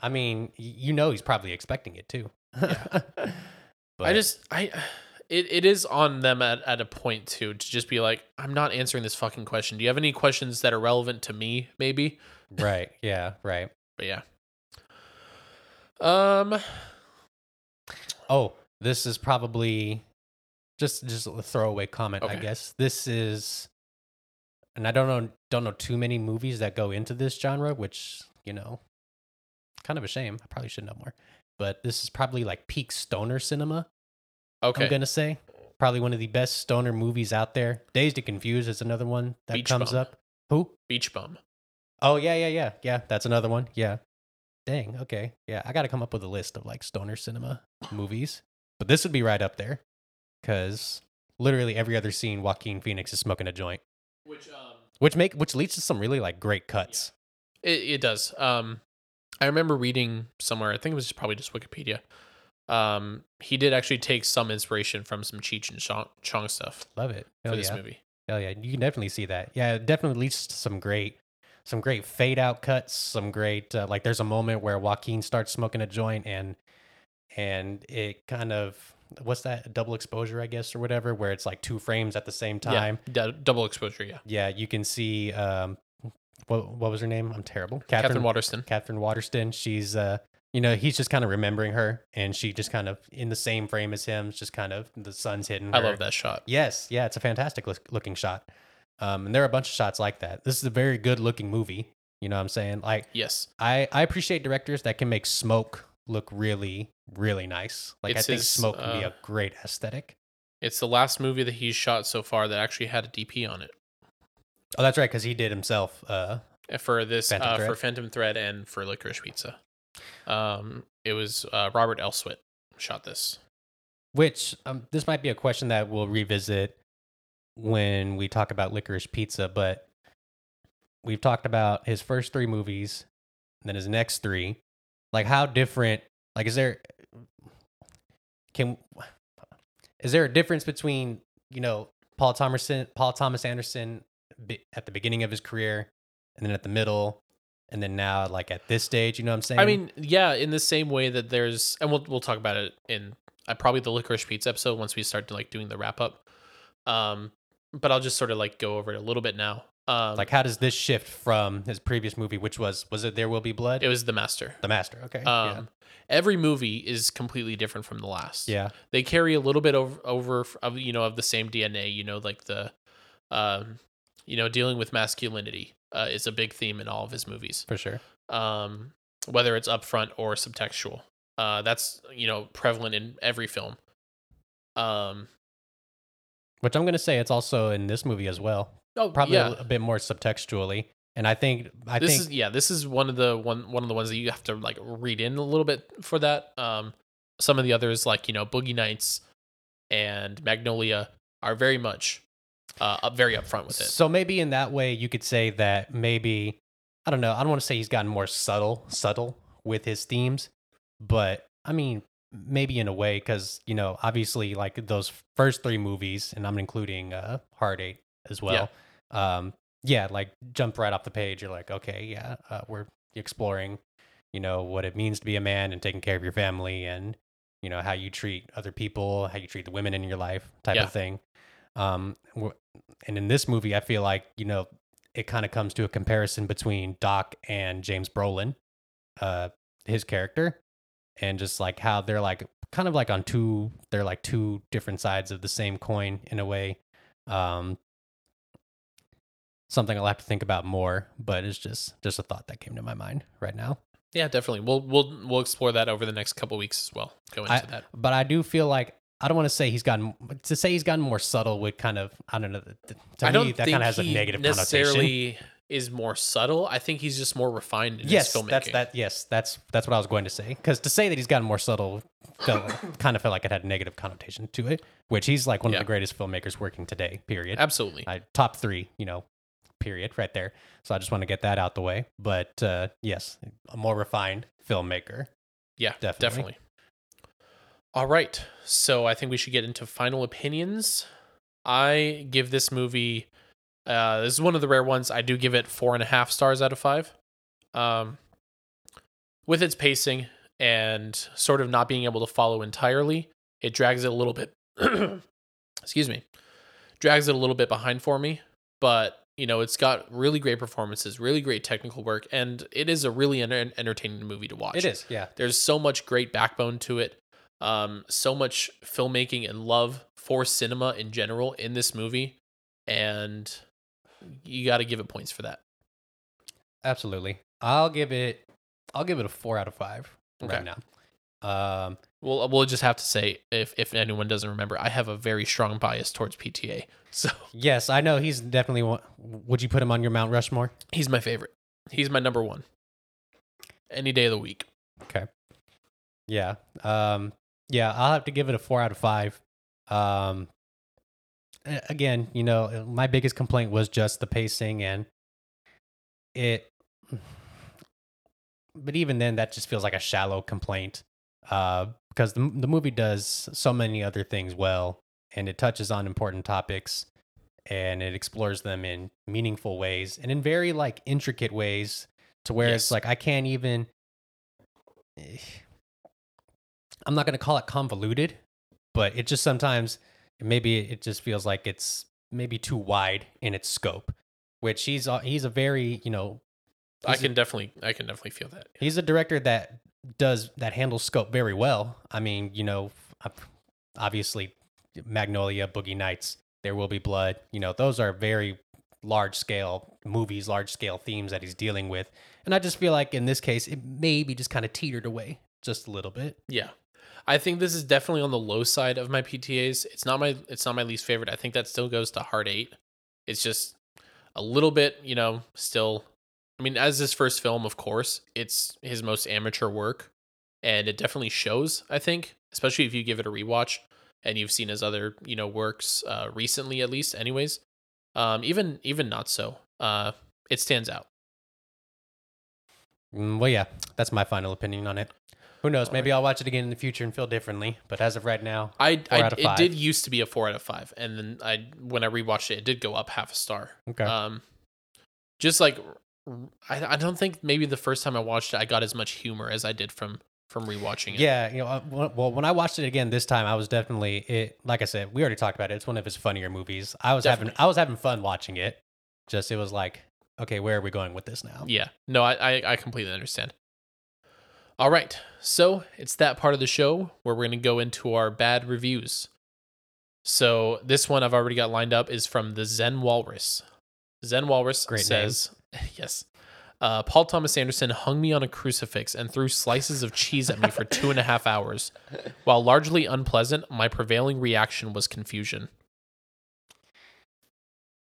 I mean, you know, he's probably expecting it too. I just I it, it is on them at, at a point too to just be like, I'm not answering this fucking question. Do you have any questions that are relevant to me, maybe? right, yeah, right. But yeah. Um Oh, this is probably just just a throwaway comment, I guess. This is and I don't know don't know too many movies that go into this genre, which, you know, kind of a shame. I probably should know more. But this is probably like peak stoner cinema, okay. I'm gonna say. Probably one of the best stoner movies out there. Dazed and Confused is another one that Beach comes Bum. up. Who? Beach bum. Oh yeah, yeah, yeah, yeah. That's another one. Yeah. Dang. Okay. Yeah, I got to come up with a list of like stoner cinema movies, but this would be right up there because literally every other scene, Joaquin Phoenix is smoking a joint, Which um which make which leads to some really like great cuts. It, it does. Um, I remember reading somewhere. I think it was probably just Wikipedia. Um, he did actually take some inspiration from some Cheech and Chong, Chong stuff Love it. for Hell this yeah. movie. Hell yeah. You can definitely see that. Yeah, it definitely leads to some great, some great fade out cuts. Some great uh, like there's a moment where Joaquin starts smoking a joint and and it kind of what's that double exposure I guess or whatever where it's like two frames at the same time. Yeah, d- double exposure. Yeah, Yeah, you can see um what what was her name? I'm terrible. Katherine, Waterston. Katherine Waterston. She's uh you know, he's just kind of remembering her and she just kind of in the same frame as him, it's just kind of the sun's hitting I love that shot. Yes, yeah, it's a fantastic look- looking shot. Um and there are a bunch of shots like that. This is a very good looking movie. You know what I'm saying? Like Yes, I I appreciate directors that can make smoke look really really nice. Like It's I think his, smoke can be uh, a great aesthetic. it's the last movie that he's shot so far that actually had a DP on it. Oh, that's right cuz he did himself uh Uh, For this, Phantom uh, for Phantom Thread and for Licorice Pizza. Um, it was uh, Robert Elswit shot this. Which um, this might be a question that we'll revisit when we talk about licorice pizza, but we've talked about his first three movies, and then his next three. Like, how different? Like, is there can is there a difference between you know Paul Thomason, Paul Thomas Anderson at the beginning of his career, and then at the middle, and then now like at this stage? You know what I'm saying? I mean, yeah, in the same way that there's, and we'll we'll talk about it in uh, probably the licorice pizza episode once we start to like doing the wrap up. Um, but I'll just sort of like go over it a little bit now. Um, like how does this shift from his previous movie, which was was it There Will Be Blood? it was the master. The Master. Okay. Um, every movie is completely different from the last. yeah. they carry a little bit over over of you know of the same DNA. You know, like the, um, you know, dealing with masculinity uh, is a big theme in all of his movies. For sure. um, whether it's upfront or subtextual. Uh, that's you know prevalent in every film. Um, Which I'm gonna say it's also in this movie as well. Oh, Probably yeah, a, a bit more subtextually. And I think I this think is yeah, this is one of the one one of the ones that you have to like read in a little bit for that. Um, some of the others like you know Boogie Nights and Magnolia are very much uh up, very upfront with it. So maybe in that way you could say that maybe I don't know, I don't want to say he's gotten more subtle subtle with his themes, but I mean maybe in a way cuz you know, obviously like those first 3 movies and I'm including uh Hard 8 as well. Um yeah, like jump right off the page you're like, okay, yeah, uh, we're exploring you know what it means to be a man and taking care of your family and you know how you treat other people, how you treat the women in your life type Yeah. of thing. Um, and in this movie, I feel like you know it kind of comes to a comparison between Doc and James Brolin, uh, his character, and just like how they're like kind of like on two, they're like two different sides of the same coin in a way. Um, something I'll have to think about more, but it's just just a thought that came to my mind right now. yeah, definitely. We'll we'll we'll explore that over the next couple weeks as well. Go into I- that. but I do feel like I don't want to say he's gotten to say he's gotten more subtle would kind of I don't know to I me don't that think kind of has a negative connotation. necessarily is more subtle. I think he's just more refined in Yes, his filmmaking. that's that. Yes, that's that's what I was going to say. Because to say that he's gotten more subtle, felt, kind of felt like it had a negative connotation to it. Which he's like one Yeah. of the greatest filmmakers working today. Period. Absolutely. I, top three, you know, period, right there. So I just want to get that out the way. But uh, yes, a more refined filmmaker. Yeah, Definitely. definitely. All right. So I think we should get into final opinions. I give this movie uh this is one of the rare ones. I do give it four and a half stars out of five. Um with its pacing and sort of not being able to follow entirely, it drags it a little bit excuse me. Drags it a little bit behind for me, but you know, it's got really great performances, really great technical work, and it is a really enter- entertaining movie to watch. It is, yeah. There's so much great backbone to it. Um, so much filmmaking and love for cinema in general in this movie, and you got to give it points for that. Absolutely. I'll give it. I'll give it a four out of five Okay. right now. Um, We'll we'll just have to say if if anyone doesn't remember, I have a very strong bias towards PTA, so yes, I know he's definitely one. Would you put him on your Mount Rushmore? he's my favorite. He's my number one. Any day of the week. Okay. Yeah. Um yeah, I'll have to give it a 4 out of 5. Um again, you know, my biggest complaint was just the pacing and it but even then that just feels like a shallow complaint. Uh because the the movie does so many other things well and it touches on important topics and it explores them in meaningful ways and in very like intricate ways to where Yes. it's like I can't even I'm not going to call it convoluted, but it just sometimes maybe it just feels like it's maybe too wide in its scope. Which he's a, he's a very you know I He's a- can definitely I can definitely feel that. he's a director that does that handles scope very well. I mean, you know, obviously Magnolia, Boogie Nights, There Will Be Blood, you know, those are very large scale movies, large scale themes that he's dealing with. And I just feel like in this case it maybe just kind of teetered away just a little bit. Yeah. I think this is definitely on the low side of my PTAs. It's not my it's not my least favorite. I think that still goes to Hard 8. It's just a little bit, you know, still I mean, as his first film, of course, it's his most amateur work and it definitely shows, I think, especially if you give it a rewatch and you've seen his other, you know, works uh recently at least anyways. Um even even not so. Uh it stands out. Mm, well, yeah, that's my final opinion on it. Who knows? Maybe I'll watch it again in the future and feel differently. But as of right now, I, Four I it did used to be a 4 out of 5 and then I when I rewatched it it did go up half a star. okay. Um, just like I, I don't think maybe the first time I watched it, I got as much humor as I did from from rewatching it. Yeah, you know, uh, well, when I watched it again this time, I was definitely it. Like I said, we already talked about it. It's one of his funnier movies. I was having, I was having fun watching it. Just it was like, okay, where are we going with this now? yeah. No, I, I I completely understand. All right, so it's that part of the show where we're gonna go into our bad reviews. So this one I've already got lined up is from the Zen Walrus. Zen Walrus Great says, "Yes." Uh, Paul Thomas Anderson hung me on a crucifix and threw slices of cheese at me for two and a half hours. While largely unpleasant, my prevailing reaction was confusion.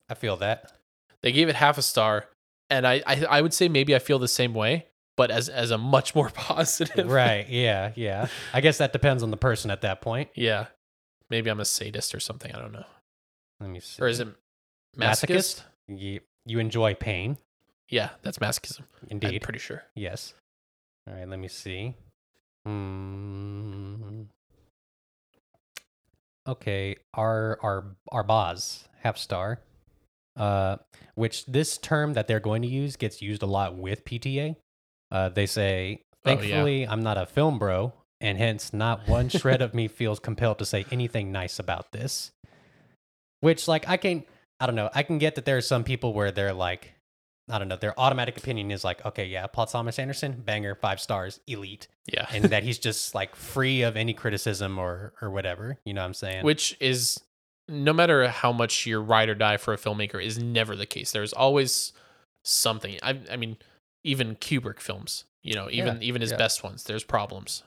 I feel that. They gave it half a star. and I, I I would say maybe I feel the same way, but as as a much more positive. right. Yeah. Yeah. I guess that depends on the person at that point. Yeah. Maybe I'm a sadist or something. I don't know. Let me see. Or is it masochist? You, you enjoy pain, Yeah, that's masochism. Indeed. I'm pretty sure. Yes. All right, let me see. Hmm. Okay, our our our boss half star, uh, which this term that they're going to use gets used a lot with PTA. Uh, they say, Oh, yeah. thankfully, I'm not a film bro, and hence not one shred of me feels compelled to say anything nice about this. Which, like, I can, I don't know, I can get that there are some people where they're like, I don't know, their automatic opinion is like, okay, yeah, Paul Thomas Anderson, banger, five stars, elite, Yeah. and that he's just like free of any criticism or or whatever. You know what I'm saying? Which is no matter how much you're ride or die for a filmmaker is never the case. There's always something. I I mean, even Kubrick films, you know, even even his yeah. best ones, there's problems.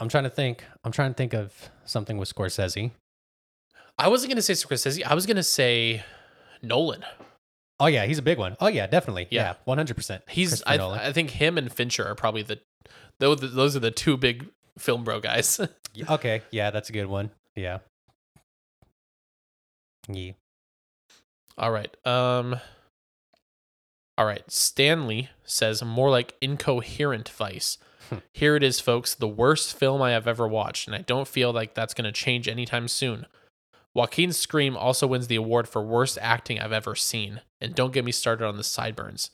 I'm trying to think. I'm trying to think of something with Scorsese. I wasn't gonna say Scorsese. I was gonna say Nolan. Oh yeah, he's a big one. Oh yeah, definitely. Yeah. Yeah, 100. percent He's I, I think him and Fincher are probably the those those are the two big film bro guys. Okay, yeah, that's a good one. Yeah. Yeah. All right. Um All right. Stanley says more like incoherent vice. Hmm. Here it is, folks, the worst film I have ever watched, and I don't feel like that's going to change anytime soon. Joaquin's Scream also wins the award for worst acting I've ever seen. And don't get me started on the sideburns.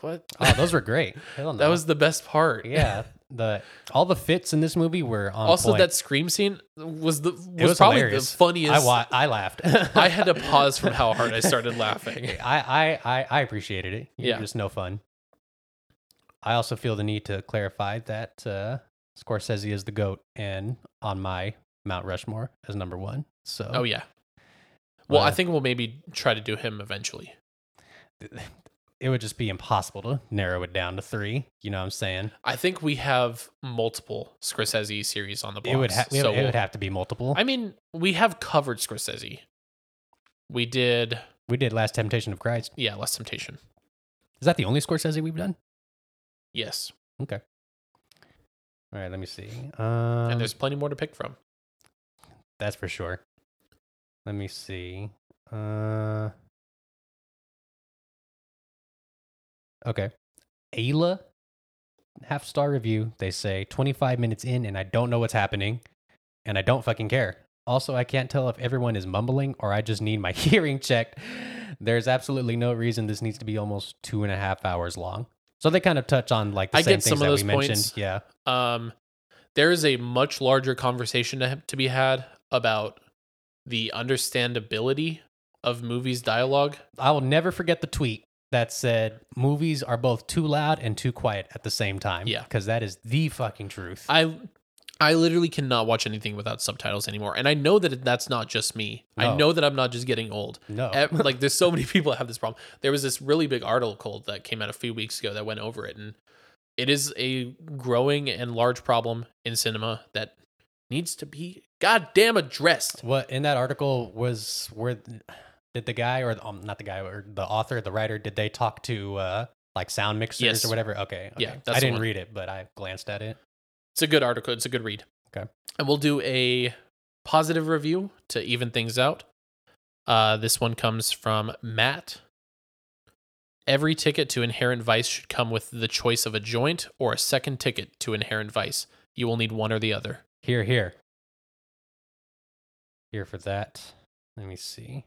What? Oh, those were great. That was the best part. yeah. The all the fits in this movie were on also, point. that scream scene was the was, was probably hilarious. the funniest. I wa- I laughed. I had to pause from how hard I started laughing. I, I, I, I appreciated it. You're Yeah. just no fun. I also feel the need to clarify that uh, Scorsese is the goat and on my Mount Rushmore as number one. So Oh yeah. Well, I Uh, think we'll maybe try to do him eventually. it would just be impossible to narrow it down to three. You know what I'm saying? I think we have multiple Scorsese series on the box. It would, ha- so it would have to be multiple. I mean, we have covered Scorsese. We did, we did Last Temptation of Christ. yeah, Last Temptation. Is that the only Scorsese we've done? Yes, Okay. All right, let me see. Um, and there's plenty more to pick from. That's for sure. Let me see. Uh Okay. Ayla half star review. They say 25 minutes in and I don't know what's happening and I don't fucking care. Also, I can't tell if everyone is mumbling or I just need my hearing checked. There's absolutely no reason this needs to be almost two and a half hours long. So they kind of touch on like the I same get things some of that those we mentioned. points. Yeah. Um, there is a much larger conversation to, to be had about the understandability of movies dialogue. I will never forget the tweet that said movies are both too loud and too quiet at the same time. Yeah. Because that is the fucking truth. I I literally cannot watch anything without subtitles anymore, and I know that that's not just me. I know that I'm not just getting old. no. Like there's so many people that have this problem. There was this really big article that came out a few weeks ago that went over it, and it is a growing and large problem in cinema that needs to be goddamn addressed. what in that article was where did the guy or um, not the guy or the author, the writer, did they talk to uh like sound mixers Yes. or whatever? Okay. okay. Yeah, I didn't read it, but I glanced at it. It's a good article. It's a good read. Okay. And we'll do a positive review to even things out. Uh, this one comes from Matt. Every ticket to Inherent Vice should come with the choice of a joint or a second ticket to Inherent Vice. You will need one or the other. Here, here. Here for that. Let me see.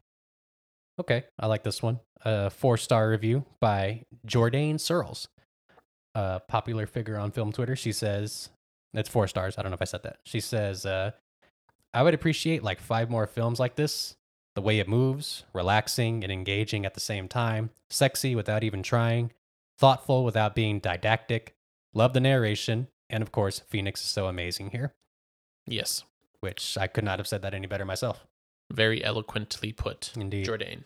Okay, I like this one. A four star review by Jordan Searles, a popular figure on film Twitter. She says, it's four stars. I don't know if I said that. She says, uh, I would appreciate like five more films like this. The way it moves, relaxing and engaging at the same time, sexy without even trying, thoughtful without being didactic. Love the narration. And of course, Phoenix is so amazing here Yes. Which I could not have said that any better myself. Very eloquently put. Indeed. Jordan.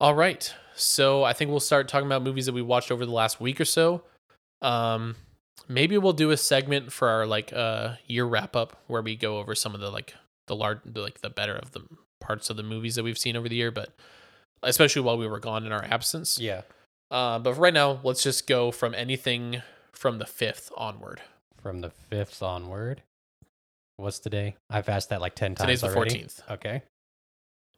All right. So I think we'll start talking about movies that we watched over the last week or so. Um, maybe we'll do a segment for our like uh year wrap up where we go over some of the like the large the, like the better of the parts of the movies that we've seen over the year. But especially while we were gone in our absence. Yeah. Uh, but for right now, let's just go from anything from the fifth onward. From the fifth onward. What's today? I've asked that like ten times. Today's the already. fourteenth. Okay.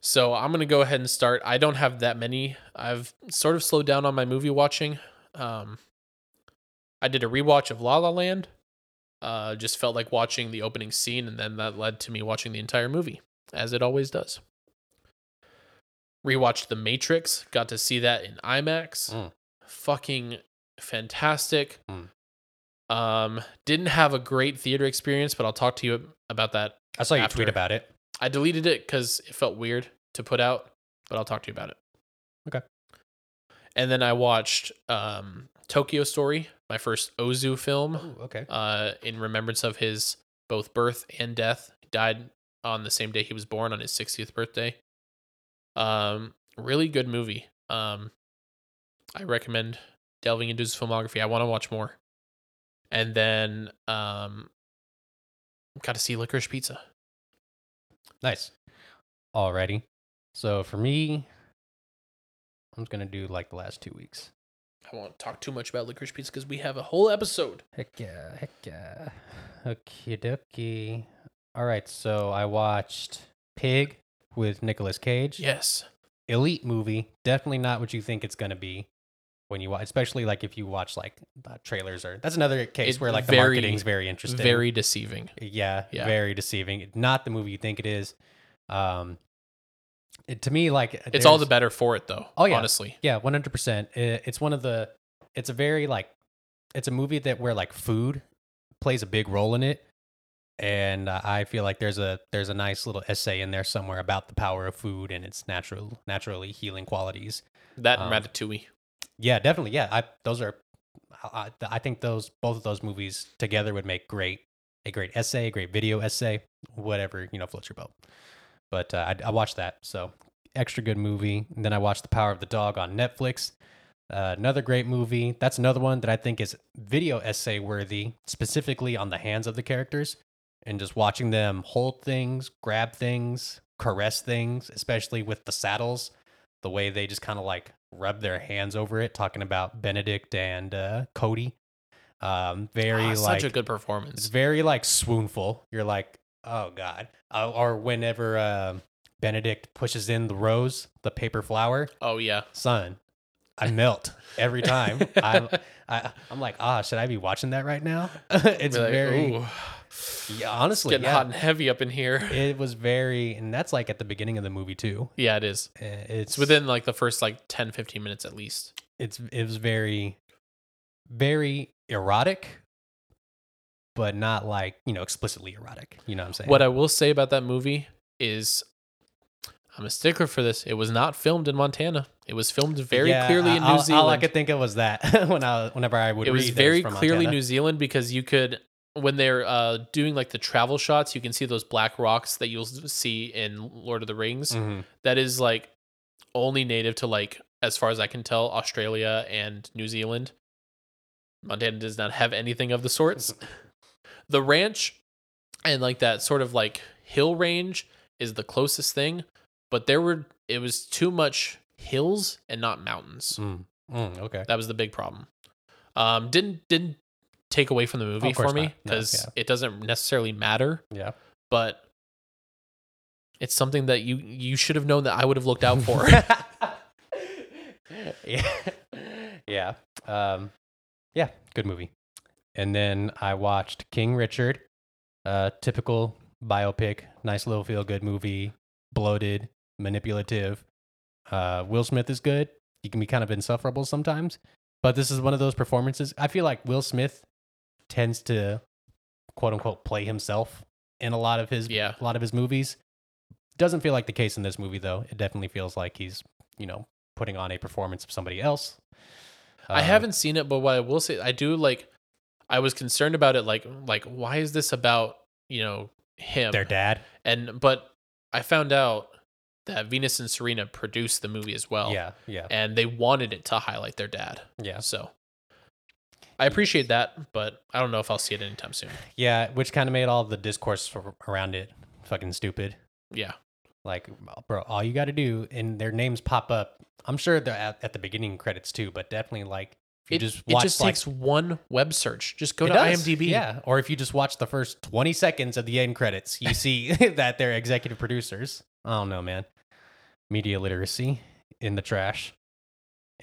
So I'm gonna go ahead and start. I don't have that many. I've sort of slowed down on my movie watching. Um, I did a rewatch of La La Land. Uh, just felt like watching the opening scene, and then that led to me watching the entire movie, as it always does. Rewatched The Matrix. Got to see that in IMAX. Mm. Fucking fantastic. Mm. Um, didn't have a great theater experience, but I'll talk to you about that I saw you After. tweet about it. I deleted it because it felt weird to put out, but I'll talk to you about it. Okay. And then I watched um, Tokyo Story, my first Ozu film, Ooh, okay. uh, in remembrance of his both birth and death. He died on the same day he was born, on his 60th birthday. Um, really good movie. Um, I recommend delving into his filmography. I want to watch more. And then um, got to see Licorice Pizza. Nice. Alrighty. So for me, I'm just gonna do like the last two weeks. I won't talk too much about licorice pizza because we have a whole episode. Heck yeah, heck yeah. Okie dokie. All right, so I watched Pig with Nicolas Cage. Yes. Elite movie. Definitely not what you think it's gonna be when you watch, especially like if you watch like uh, trailers or that's another case It where like the very- marketing's very interesting. Very deceiving. yeah, Yeah. very deceiving. Not the movie you think it is. Um, it, to me, like It's all the better for it, though. Oh, yeah. Honestly. Yeah, one hundred percent. It's one of the. It's a very like. It's a movie that where like food plays a big role in it, and uh, I feel like there's a there's a nice little essay in there somewhere about the power of food and its natural naturally healing qualities. That and Um, Ratatouille. Yeah, definitely. Yeah, I those are. I, I think those both of those movies together would make great a great essay, a great video essay, whatever you know floats your boat. But uh, I, I watched that, so extra good movie. And then I watched The Power of the Dog on Netflix. Uh, another great movie. That's another one that I think is video essay worthy, specifically on the hands of the characters and just watching them hold things, grab things, caress things, especially with the saddles, the way they just kind of like rub their hands over it, talking about Benedict and uh, Kodi. Um, very Ah, like such a good performance. it's very like swoonful. You're like, oh god. Uh, or whenever um Benedict pushes in the rose, the paper flower, Oh yeah. son, I melt every time. I'm, I, I'm like, ah, should I be watching that right now? it's like, very, "Ooh, yeah, honestly, getting yeah. hot and heavy up in here. It was very, and that's like at the beginning of the movie too. yeah, it is. Uh, It's It's within like the first like 10, 15 minutes at least. It's it was very, very erotic, but not like you know explicitly erotic. You know what I'm saying? What I will say about that movie is I'm a stickler for this. It was not filmed in Montana. It was filmed very Yeah, clearly in all- New Zealand. All I could think of was that when I whenever I would it was very from clearly Montana. New Zealand because you could when they're uh, doing like the travel shots, you can see those black rocks that you'll see in Lord of the Rings. Mhm. That is like only native to like, as far as I can tell, Australia and New Zealand. Montana does not have anything of the sorts. the ranch and like that sort of like hill range is the closest thing, but there were it was too much hills and not mountains. Mm. Mm, okay. That was the big problem. Um, didn't didn't take away from the movie for me not. No, because yeah. it doesn't necessarily matter, Yeah. but it's something that you you should have known that I would have looked out for. yeah. Yeah. Um, yeah. Good movie. And then I watched King Richard, uh, typical biopic, nice little feel good movie, bloated, manipulative. Uh, Will Smith is good. He can be kind of insufferable sometimes, but this is one of those performances. I feel like Will Smith tends to quote unquote play himself in a lot of his Yeah. a lot of his movies. Doesn't feel like the case in this movie though. It definitely feels like he's, you know, putting on a performance of somebody else. I Uh, haven't seen it, but what I will say, I do like. I was concerned about it, like like why is this about you know him? their dad. And but I found out that Venus and Serena produced the movie as well. Yeah, yeah, and they wanted it to highlight their dad. yeah, So I appreciate that, but I don't know if I'll see it anytime soon. yeah. Which kind of made all the discourse ar- around it fucking stupid. Yeah. Like, bro, all you got to do, and their names pop up. I'm sure they're at, at the beginning credits too, but definitely like if you It just just, it just like, takes one web search. Just go to does, IMDb. Yeah. Or if you just watch the first 20 seconds of the end credits, you see that they're executive producers. I don't know, man. Media literacy in the trash.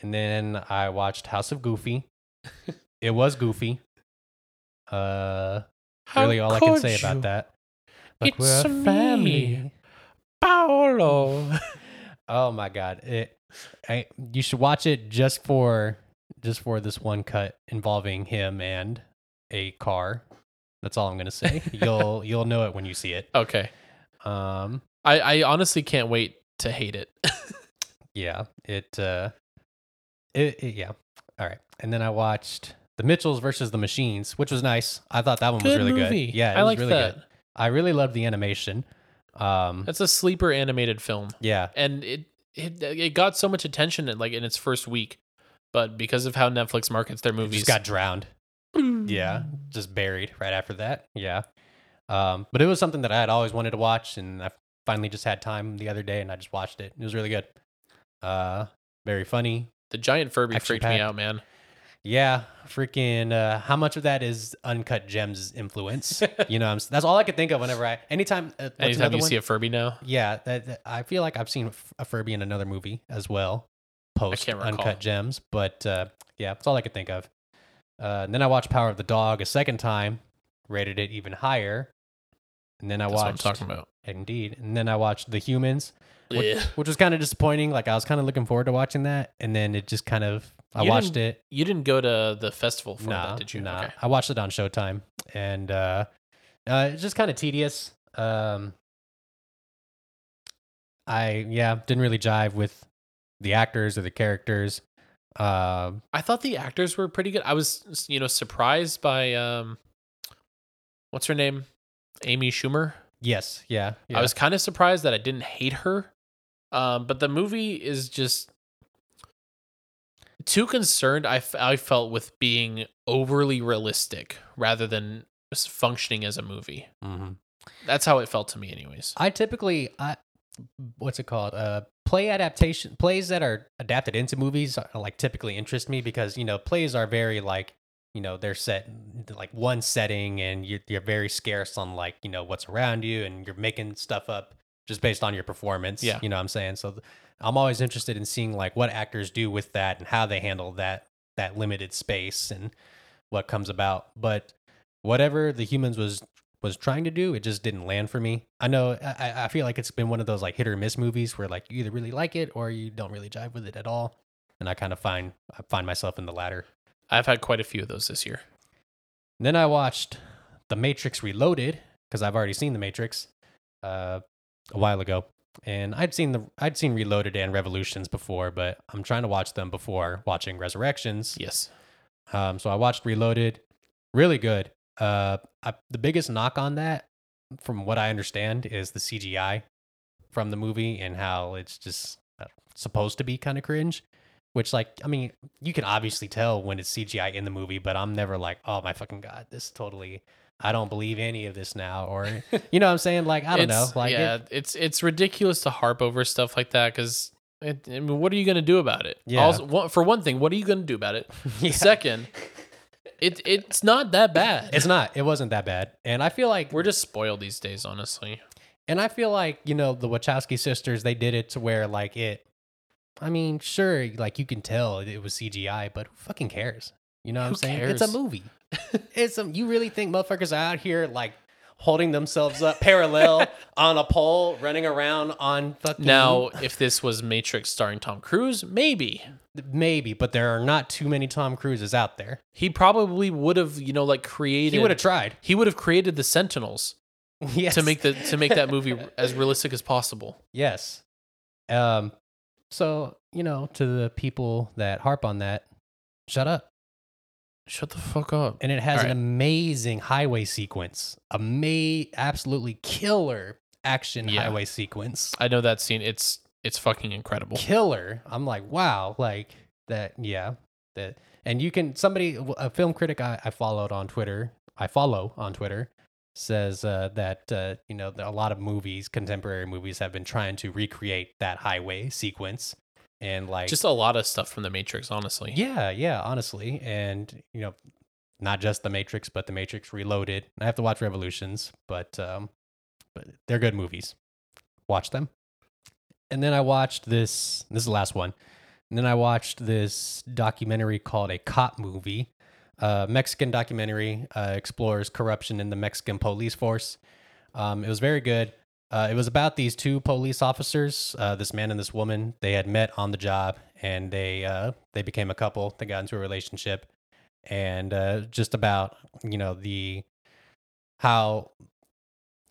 And then I watched House of Goofy. it was goofy. Uh, How really all I can say about that. But It's we're a me. family. Paolo. Oh my god. It I, you should watch it just for just for this one cut involving him and a car. That's all I'm going to say. you'll you'll know it when you see it. okay. Um I, I honestly can't wait to hate it. yeah, it uh it, it yeah. All right. And then I watched The Mitchells versus the Machines, which was nice. I thought that one was Good really movie. good. Yeah, it I was like really that. good. I really loved the animation. Um That's a sleeper animated film, yeah. and it it, it got so much attention in, like in its first week, but because of how Netflix markets their movies, just got drowned. Yeah, just buried right after that. Yeah. Um, but it was something that I had always wanted to watch, and I finally just had time the other day, and I just watched it. It was really good. Uh, very funny. the giant Furby Action freaked me packed. out, man. Yeah, freaking. Uh, how much of that is Uncut Gems influence? you know, I'm, that's all I could think of whenever I anytime. Uh, Anytime you one? see a Furby now, Yeah, that, that- I feel like I've seen a Furby in another movie as well, post. Uncut Gems. But uh, yeah, that's all I could think of. Uh, and then I watched Power of the Dog a second time, rated it even higher. And then I that's what I'm watched talking about. indeed, and then I watched The Humans, which, Yeah. which was kind of disappointing. Like I was kind of looking forward to watching that, and then it just kind of I You watched it. You didn't go to the festival for Nah, that, did you? Nah, Okay. I watched it on Showtime, and uh, uh, it's just kind of tedious. Um, I yeah didn't really jive with the actors or the characters. Um, I thought the actors were pretty good. I was, you know, surprised by um, what's her name, Amy Schumer. yes, yeah, yeah. I was kind of surprised that I didn't hate her. Um, but the movie is just too concerned. I, f- I felt with being overly realistic rather than just functioning as a movie. Mhm. That's how it felt to me, anyways. I typically I what's it called? Uh play adaptation plays that are adapted into movies are, like typically interest me because you know plays are very like you know they're set in, like one setting and you're, you're very scarce on like you know what's around you and you're making stuff up just based on your performance Yeah. you know what i'm saying so th- i'm always interested in seeing like what actors do with that and how they handle that that limited space and what comes about but whatever the humans was was trying to do, it just didn't land for me. I know I, I feel like it's been one of those like hit or miss movies where like you either really like it or you don't really jive with it at all. And I kind of find I find myself in the latter. I've had quite a few of those this year. And then I watched The Matrix Reloaded because I've already seen The Matrix uh, a while ago, and I'd seen the I'd seen Reloaded and Revolutions before, but I'm trying to watch them before watching Resurrections. Yes. Um, so I watched Reloaded, really good. Uh, I, the biggest knock on that, from what I understand, is the CGI from the movie and how it's just uh, supposed to be kind of cringe. Which, like, I mean, you can obviously tell when it's CGI in the movie, but I'm never like, oh my fucking god, this totally. I don't believe any of this now, or you know what I'm saying? Like, I don't know. Like, yeah, it- it's it's ridiculous to harp over stuff like that because. I mean, what are you going to do about it? Yeah. Also, for one thing, what are you going to do about it? yeah. Second, it it's not that bad. it's not. It wasn't that bad, and I feel like We're just spoiled these days, honestly. And I feel like, you know, the Wachowski sisters, they did it to where like it I mean, sure, like you can tell it was CGI, but who fucking cares? You know what I'm Who saying? It's a movie. It's a, you really think motherfuckers are out here like holding themselves up parallel on a pole, running around on fucking Now, if this was Matrix starring Tom Cruise, maybe maybe, but there are not too many Tom Cruises out there. he probably would have, you know, like created. He would have tried. He would have created the Sentinels yes. to make the to make that movie as realistic as possible. Yes. Um so, you know, to the people that harp on that, shut up. Shut the fuck up. and it has an Alright. amazing highway sequence, ama- absolutely killer action Yeah. highway sequence. I know that scene. It's it's fucking incredible. Killer. I'm like, wow, like that. Yeah, that. And you can somebody, a film critic I, I followed on Twitter, I follow on Twitter, says uh, that uh, you know a lot of movies, contemporary movies, have been trying to recreate that highway sequence, and like Just a lot of stuff from the Matrix, honestly. yeah, yeah, honestly, and you know, not just the Matrix, but the Matrix Reloaded. I have to watch Revolutions, but um, but they're good movies. Watch them. And then I watched this. This is the last one. And then I watched this documentary called a cop movie. Uh, Mexican documentary uh, explores corruption in the Mexican police force. Um, it was very good. Uh, it was about these two police officers, uh, this man and this woman. They had met on the job, and they uh, they became a couple. They got into a relationship, and uh, just about you know the how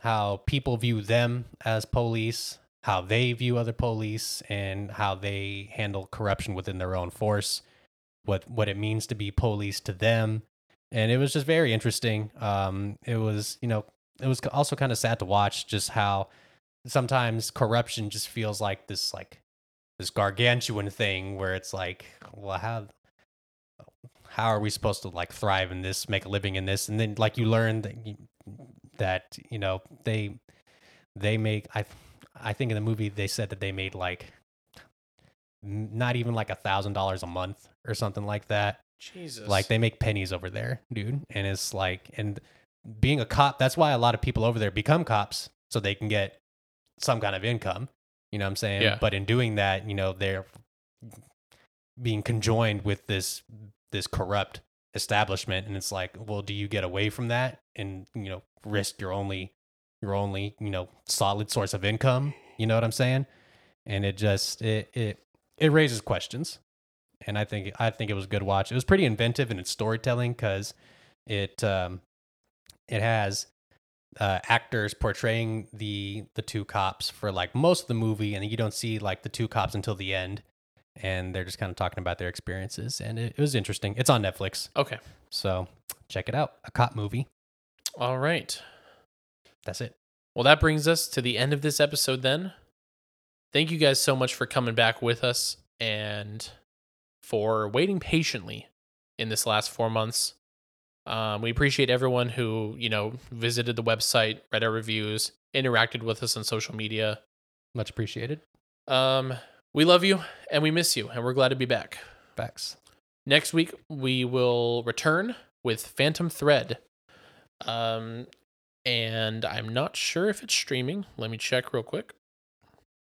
how people view them as police, how they view other police, and how they handle corruption within their own force. What what it means to be police to them, and it was just very interesting. Um, it was you know it was also kind of sad to watch just how sometimes corruption just feels like this like this gargantuan thing where it's like well how how are we supposed to like thrive in this make a living in this and then like you learn that you, that you know they they make i i think in the movie they said that they made like not even like a thousand dollars a month or something like that Jesus. like they make pennies over there, dude. And it's like, and being a cop, that's why a lot of people over there become cops so they can get some kind of income. You know what I'm saying? Yeah. But in doing that, you know, they're being conjoined with this this corrupt establishment and it's like, well, do you get away from that and, you know, risk your only your only, you know, solid source of income? You know what I'm saying? And it just it it it raises questions and I think I think it was a good watch. It was pretty inventive in its storytelling because it um, it has uh, actors portraying the the two cops for like most of the movie, and you don't see like the two cops until the end, and they're just kind of talking about their experiences, and it, it was interesting. It's on Netflix, okay. so check it out. A cop movie. All right. That's it. Well, that brings us to the end of this episode then. Thank you guys so much for coming back with us and for waiting patiently in this last four months. Um, we appreciate everyone who, you know, visited the website, read our reviews, interacted with us on social media. Much appreciated. Um, we love you and we miss you, and we're glad to be back. Facts. Next week, we will return with Phantom Thread. Um, and I'm not sure if it's streaming. Let me check real quick.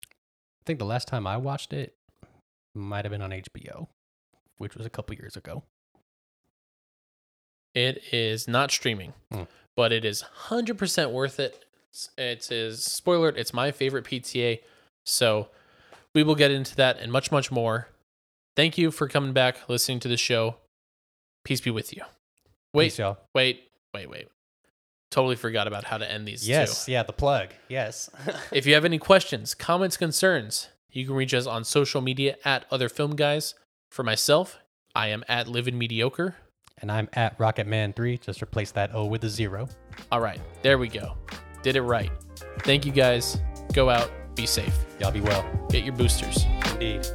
I think the last time I watched it might have been on HBO, which was a couple years ago. It is not streaming, Hmm. but it is 100% worth it. It is, spoiler, it's my favorite PTA. So we will get into that and much, much more. Thank you for coming back, listening to the show. Peace be with you. Wait, Peace, y'all. wait, wait, wait. Totally forgot about how to end these Yes, two. yeah, the plug. Yes. If you have any questions, comments, concerns, you can reach us on social media at Other Film Guys. For myself, I am at Live in Mediocre. And I'm at Rocketman3. Just replace that O with a zero. All right, there we go. Did it right. Thank you guys. Go out, be safe, Y'all be well. get your boosters. Indeed.